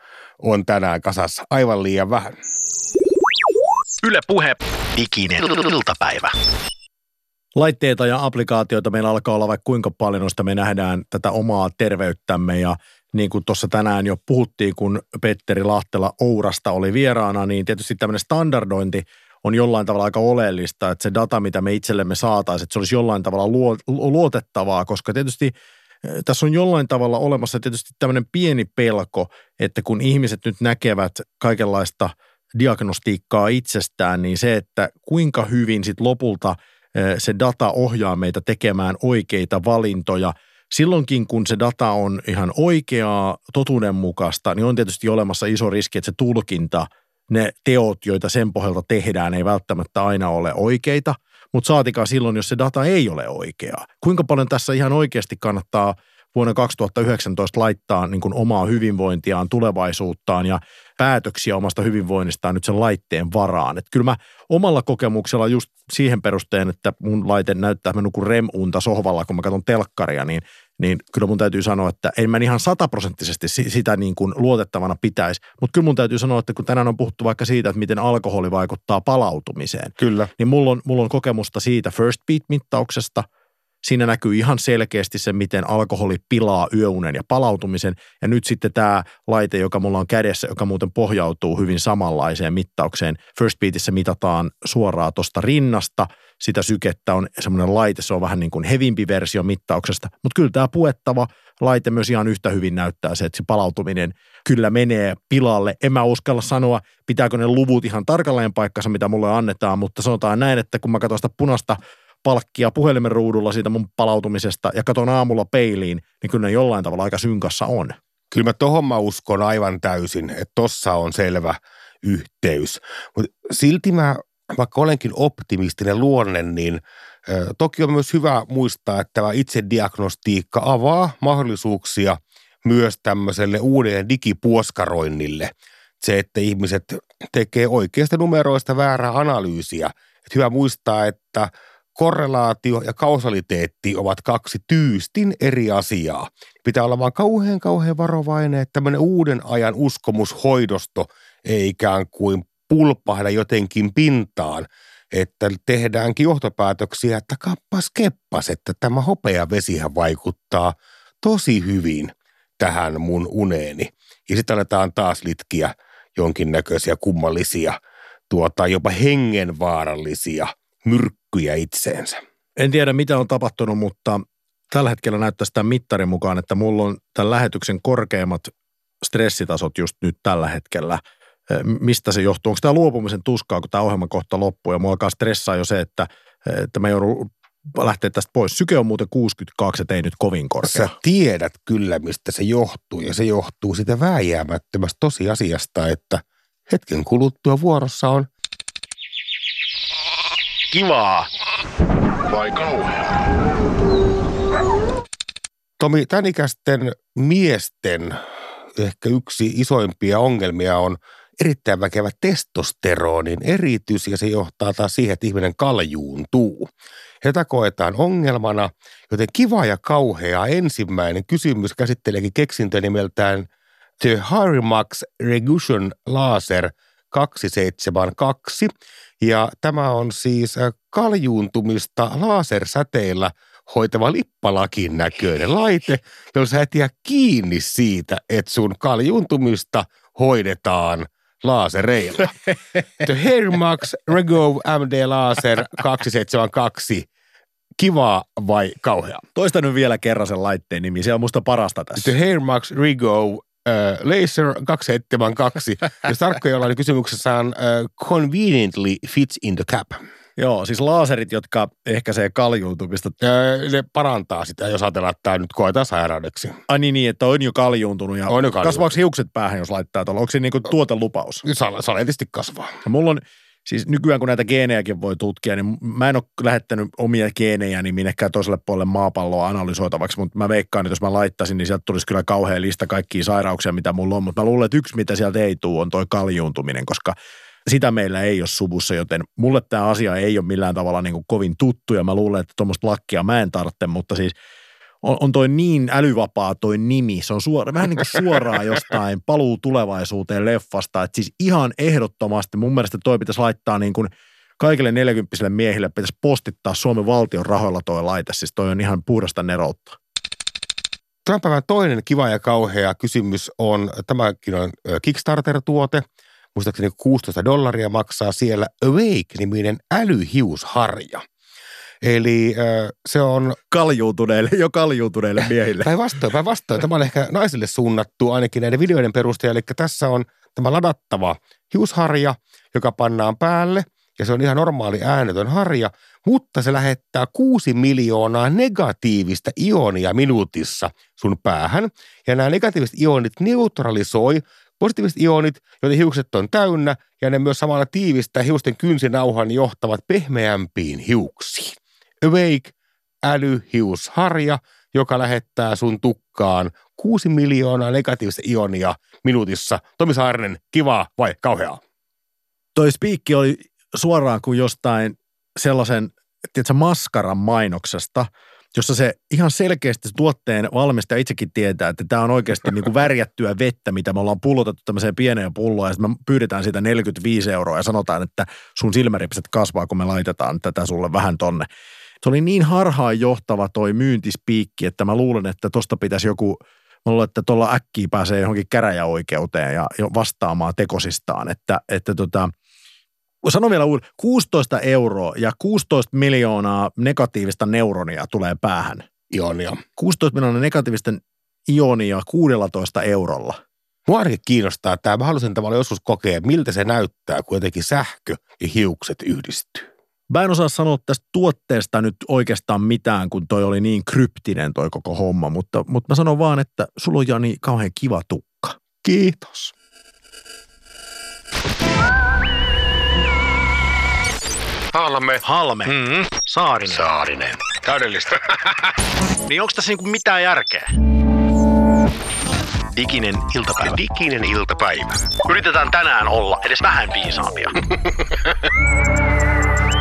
on tänään kasassa. Aivan liian vähän. Yle Puhe. Diginen iltapäivä. laitteita ja applikaatioita meillä alkaa olla vaikka kuinka paljon, josta me nähdään tätä omaa terveyttämme ja niin kuin tuossa tänään jo puhuttiin, kun Petteri Lahtela Ourasta oli vieraana, niin tietysti tämmöinen standardointi on jollain tavalla aika oleellista, että se data, mitä me itsellemme saataisiin, että se olisi jollain tavalla luo, luotettavaa, koska tietysti eh, tässä on jollain tavalla olemassa tietysti tämmöinen pieni pelko, että kun ihmiset nyt näkevät kaikenlaista diagnostiikkaa itsestään, niin se, että kuinka hyvin sit lopulta eh, se data ohjaa meitä tekemään oikeita valintoja. Silloinkin, kun se data on ihan oikeaa, totuudenmukaista, niin on tietysti olemassa iso riski, että se tulkinta, ne teot, joita sen pohjalta tehdään, ei välttämättä aina ole oikeita, mutta saatikaan silloin, jos se data ei ole oikeaa. Kuinka paljon tässä ihan oikeasti kannattaa vuonna 2019 laittaa niin kuin omaa hyvinvointiaan, tulevaisuuttaan ja päätöksiä omasta hyvinvoinnistaan nyt sen laitteen varaan. Et kyllä mä omalla kokemuksella just siihen perusteen, että mun laite näyttää, että mä nukun rem-unta sohvalla, kun mä katson telkkaria, niin, niin kyllä mun täytyy sanoa, että en mä ihan sataprosenttisesti si- sitä niin kuin luotettavana pitäisi. Mutta kyllä mun täytyy sanoa, että kun tänään on puhuttu vaikka siitä, että miten alkoholi vaikuttaa palautumiseen, Kyllä. niin mulla on, mulla on kokemusta siitä first beat-mittauksesta. Siinä näkyy ihan selkeästi se, miten alkoholi pilaa yöunen ja palautumisen. Ja nyt sitten tämä laite, joka mulla on kädessä, joka muuten pohjautuu hyvin samanlaiseen mittaukseen. First Beatissä mitataan suoraan tuosta rinnasta. Sitä sykettä on semmoinen laite, se on vähän niin kuin hevimpi versio mittauksesta. Mutta kyllä tämä puettava laite myös ihan yhtä hyvin näyttää se, että se palautuminen kyllä menee pilalle. En mä uskalla sanoa, pitääkö ne luvut ihan tarkalleen paikkansa, mitä mulle annetaan, mutta sanotaan näin, että kun mä katson sitä punaista palkkia puhelimen ruudulla siitä mun palautumisesta ja katon aamulla peiliin, niin kyllä ne jollain tavalla aika synkassa on. Kyllä mä tohon mä uskon aivan täysin, että tossa on selvä yhteys. Mutta silti mä, vaikka olenkin optimistinen luonne, niin toki on myös hyvä muistaa, että tämä itse diagnostiikka avaa mahdollisuuksia myös tämmöiselle uudelle digipuoskaroinnille. Se, että ihmiset tekee oikeista numeroista väärää analyysiä. Et hyvä muistaa, että korrelaatio ja kausaliteetti ovat kaksi tyystin eri asiaa. Pitää olla vaan kauhean kauhean varovainen, että tämmöinen uuden ajan uskomushoidosto ei ikään kuin pulpahda jotenkin pintaan, että tehdäänkin johtopäätöksiä, että kappas keppas, että tämä hopeavesihän vaikuttaa tosi hyvin tähän mun uneeni. Ja sitten aletaan taas litkiä jonkinnäköisiä kummallisia, tuota, jopa hengenvaarallisia myrkkyjä itseensä. En tiedä, mitä on tapahtunut, mutta tällä hetkellä näyttää sitä mittarin mukaan, että mulla on tämän lähetyksen korkeimmat stressitasot just nyt tällä hetkellä. Mistä se johtuu? Onko tämä luopumisen tuskaa, kun tämä ohjelma kohta loppuu ja mulla alkaa stressaa jo se, että, että mä joudun lähteä tästä pois. Syke on muuten 62, että ei nyt kovin korkea. Sä tiedät kyllä, mistä se johtuu, ja se johtuu sitä vääjäämättömästä tosiasiasta, että hetken kuluttua vuorossa on Kivaa. Vai kauheaa? Tomi, tämän ikäisten miesten ehkä yksi isoimpia ongelmia on erittäin väkevä testosteronin eritys ja se johtaa taas siihen, että ihminen kaljuuntuu. Tätä koetaan ongelmana, joten kiva ja kauhea ensimmäinen kysymys käsitteleekin keksintö nimeltään The Harimax Regussion Laser 272. Ja tämä on siis äh, kaljuuntumista lasersäteillä hoitava lippalakin näköinen laite, jolla sä et jää kiinni siitä, että sun kaljuuntumista hoidetaan laasereilla. (laughs) The Hairmax Rego MD Laser 272 kivaa vai kauheaa? Toista nyt vielä kerran sen laitteen nimi. Se on musta parasta tässä. The Hairmax Rigo uh, Laser 272. Jos tarkkoja ollaan, niin kysymyksessä on uh, conveniently fits in the cap. Joo, siis laaserit, jotka ehkäisee kaljuuntumista. Uh, ne parantaa sitä, jos ajatellaan, että tämä nyt koetaan sairaudeksi. Ai niin, niin, että on jo kaljuuntunut. Ja On jo kaljuuntunut. Kasvaako hiukset päähän, jos laittaa tuolla? Onko se niinku tuotelupaus? Sal- saletisti kasvaa. Ja mulla on, siis nykyään kun näitä geenejäkin voi tutkia, niin mä en ole lähettänyt omia geenejäni minnekään toiselle puolelle maapalloa analysoitavaksi, mutta mä veikkaan, että jos mä laittaisin, niin sieltä tulisi kyllä kauhea lista kaikkia sairauksia, mitä mulla on, mutta mä luulen, että yksi, mitä sieltä ei tule, on toi kaljuuntuminen, koska sitä meillä ei ole suvussa, joten mulle tämä asia ei ole millään tavalla niin kuin kovin tuttu, ja mä luulen, että tuommoista lakkia mä en tarvitse, mutta siis on, on toi niin älyvapaa toi nimi, se on suora, vähän niin kuin suoraan (laughs) jostain paluu tulevaisuuteen leffasta, että siis ihan ehdottomasti mun mielestä toi pitäisi laittaa niin kuin kaikille 40 miehille pitäisi postittaa Suomen valtion rahoilla toi laite, siis toi on ihan puhdasta neroutta. Tämän päivän toinen kiva ja kauhea kysymys on, tämäkin on Kickstarter-tuote, muistaakseni 16 dollaria maksaa siellä Awake-niminen älyhiusharja. Eli se on Kaljuutuneille, jo kaljuutuneille miehille. päinvastoin, päinvastoin. Tämä on ehkä naisille suunnattu ainakin näiden videoiden perusteella. Eli tässä on tämä ladattava hiusharja, joka pannaan päälle ja se on ihan normaali äänetön harja, mutta se lähettää 6 miljoonaa negatiivista ionia minuutissa sun päähän. Ja nämä negatiiviset ionit neutralisoi positiiviset ionit, joiden hiukset on täynnä, ja ne myös samalla tiivistää hiusten kynsinauhan johtavat pehmeämpiin hiuksiin. Awake älyhiusharja, joka lähettää sun tukkaan 6 miljoonaa negatiivista ionia minuutissa. Tomi Saarinen, kivaa vai kauheaa? Toi spiikki oli suoraan kuin jostain sellaisen, tiedätkö, maskaran mainoksesta, jossa se ihan selkeästi se tuotteen valmistaja itsekin tietää, että tämä on oikeasti niin kuin (laughs) värjättyä vettä, mitä me ollaan pullotettu tämmöiseen pieneen pulloon, ja sitten me pyydetään siitä 45 euroa ja sanotaan, että sun silmäripset kasvaa, kun me laitetaan tätä sulle vähän tonne. Se oli niin harhaan johtava toi myyntispiikki, että mä luulen, että tosta pitäisi joku, mä luulen, että tuolla äkkiä pääsee johonkin käräjäoikeuteen ja vastaamaan tekosistaan, että, että tota, sano vielä uuden, 16 euroa ja 16 miljoonaa negatiivista neuronia tulee päähän. Ionia. 16 miljoonaa negatiivista ionia 16 eurolla. Mua ainakin kiinnostaa tämä. Mä haluaisin tavallaan joskus kokea, miltä se näyttää, kun jotenkin sähkö ja hiukset yhdistyy. Mä en osaa sanoa tästä tuotteesta nyt oikeastaan mitään, kun toi oli niin kryptinen toi koko homma, mutta, mutta mä sanon vaan, että sulla on Jani kauhean kiva tukka. Kiitos. Haalamme. Halme. Mm-hmm. Saarinen. Saarinen. Täydellistä. (laughs) Niin onko tässä niinku mitään järkeä? Diginen iltapäivä. Diginen iltapäivä. Yritetään tänään olla edes vähän viisaampia. (laughs)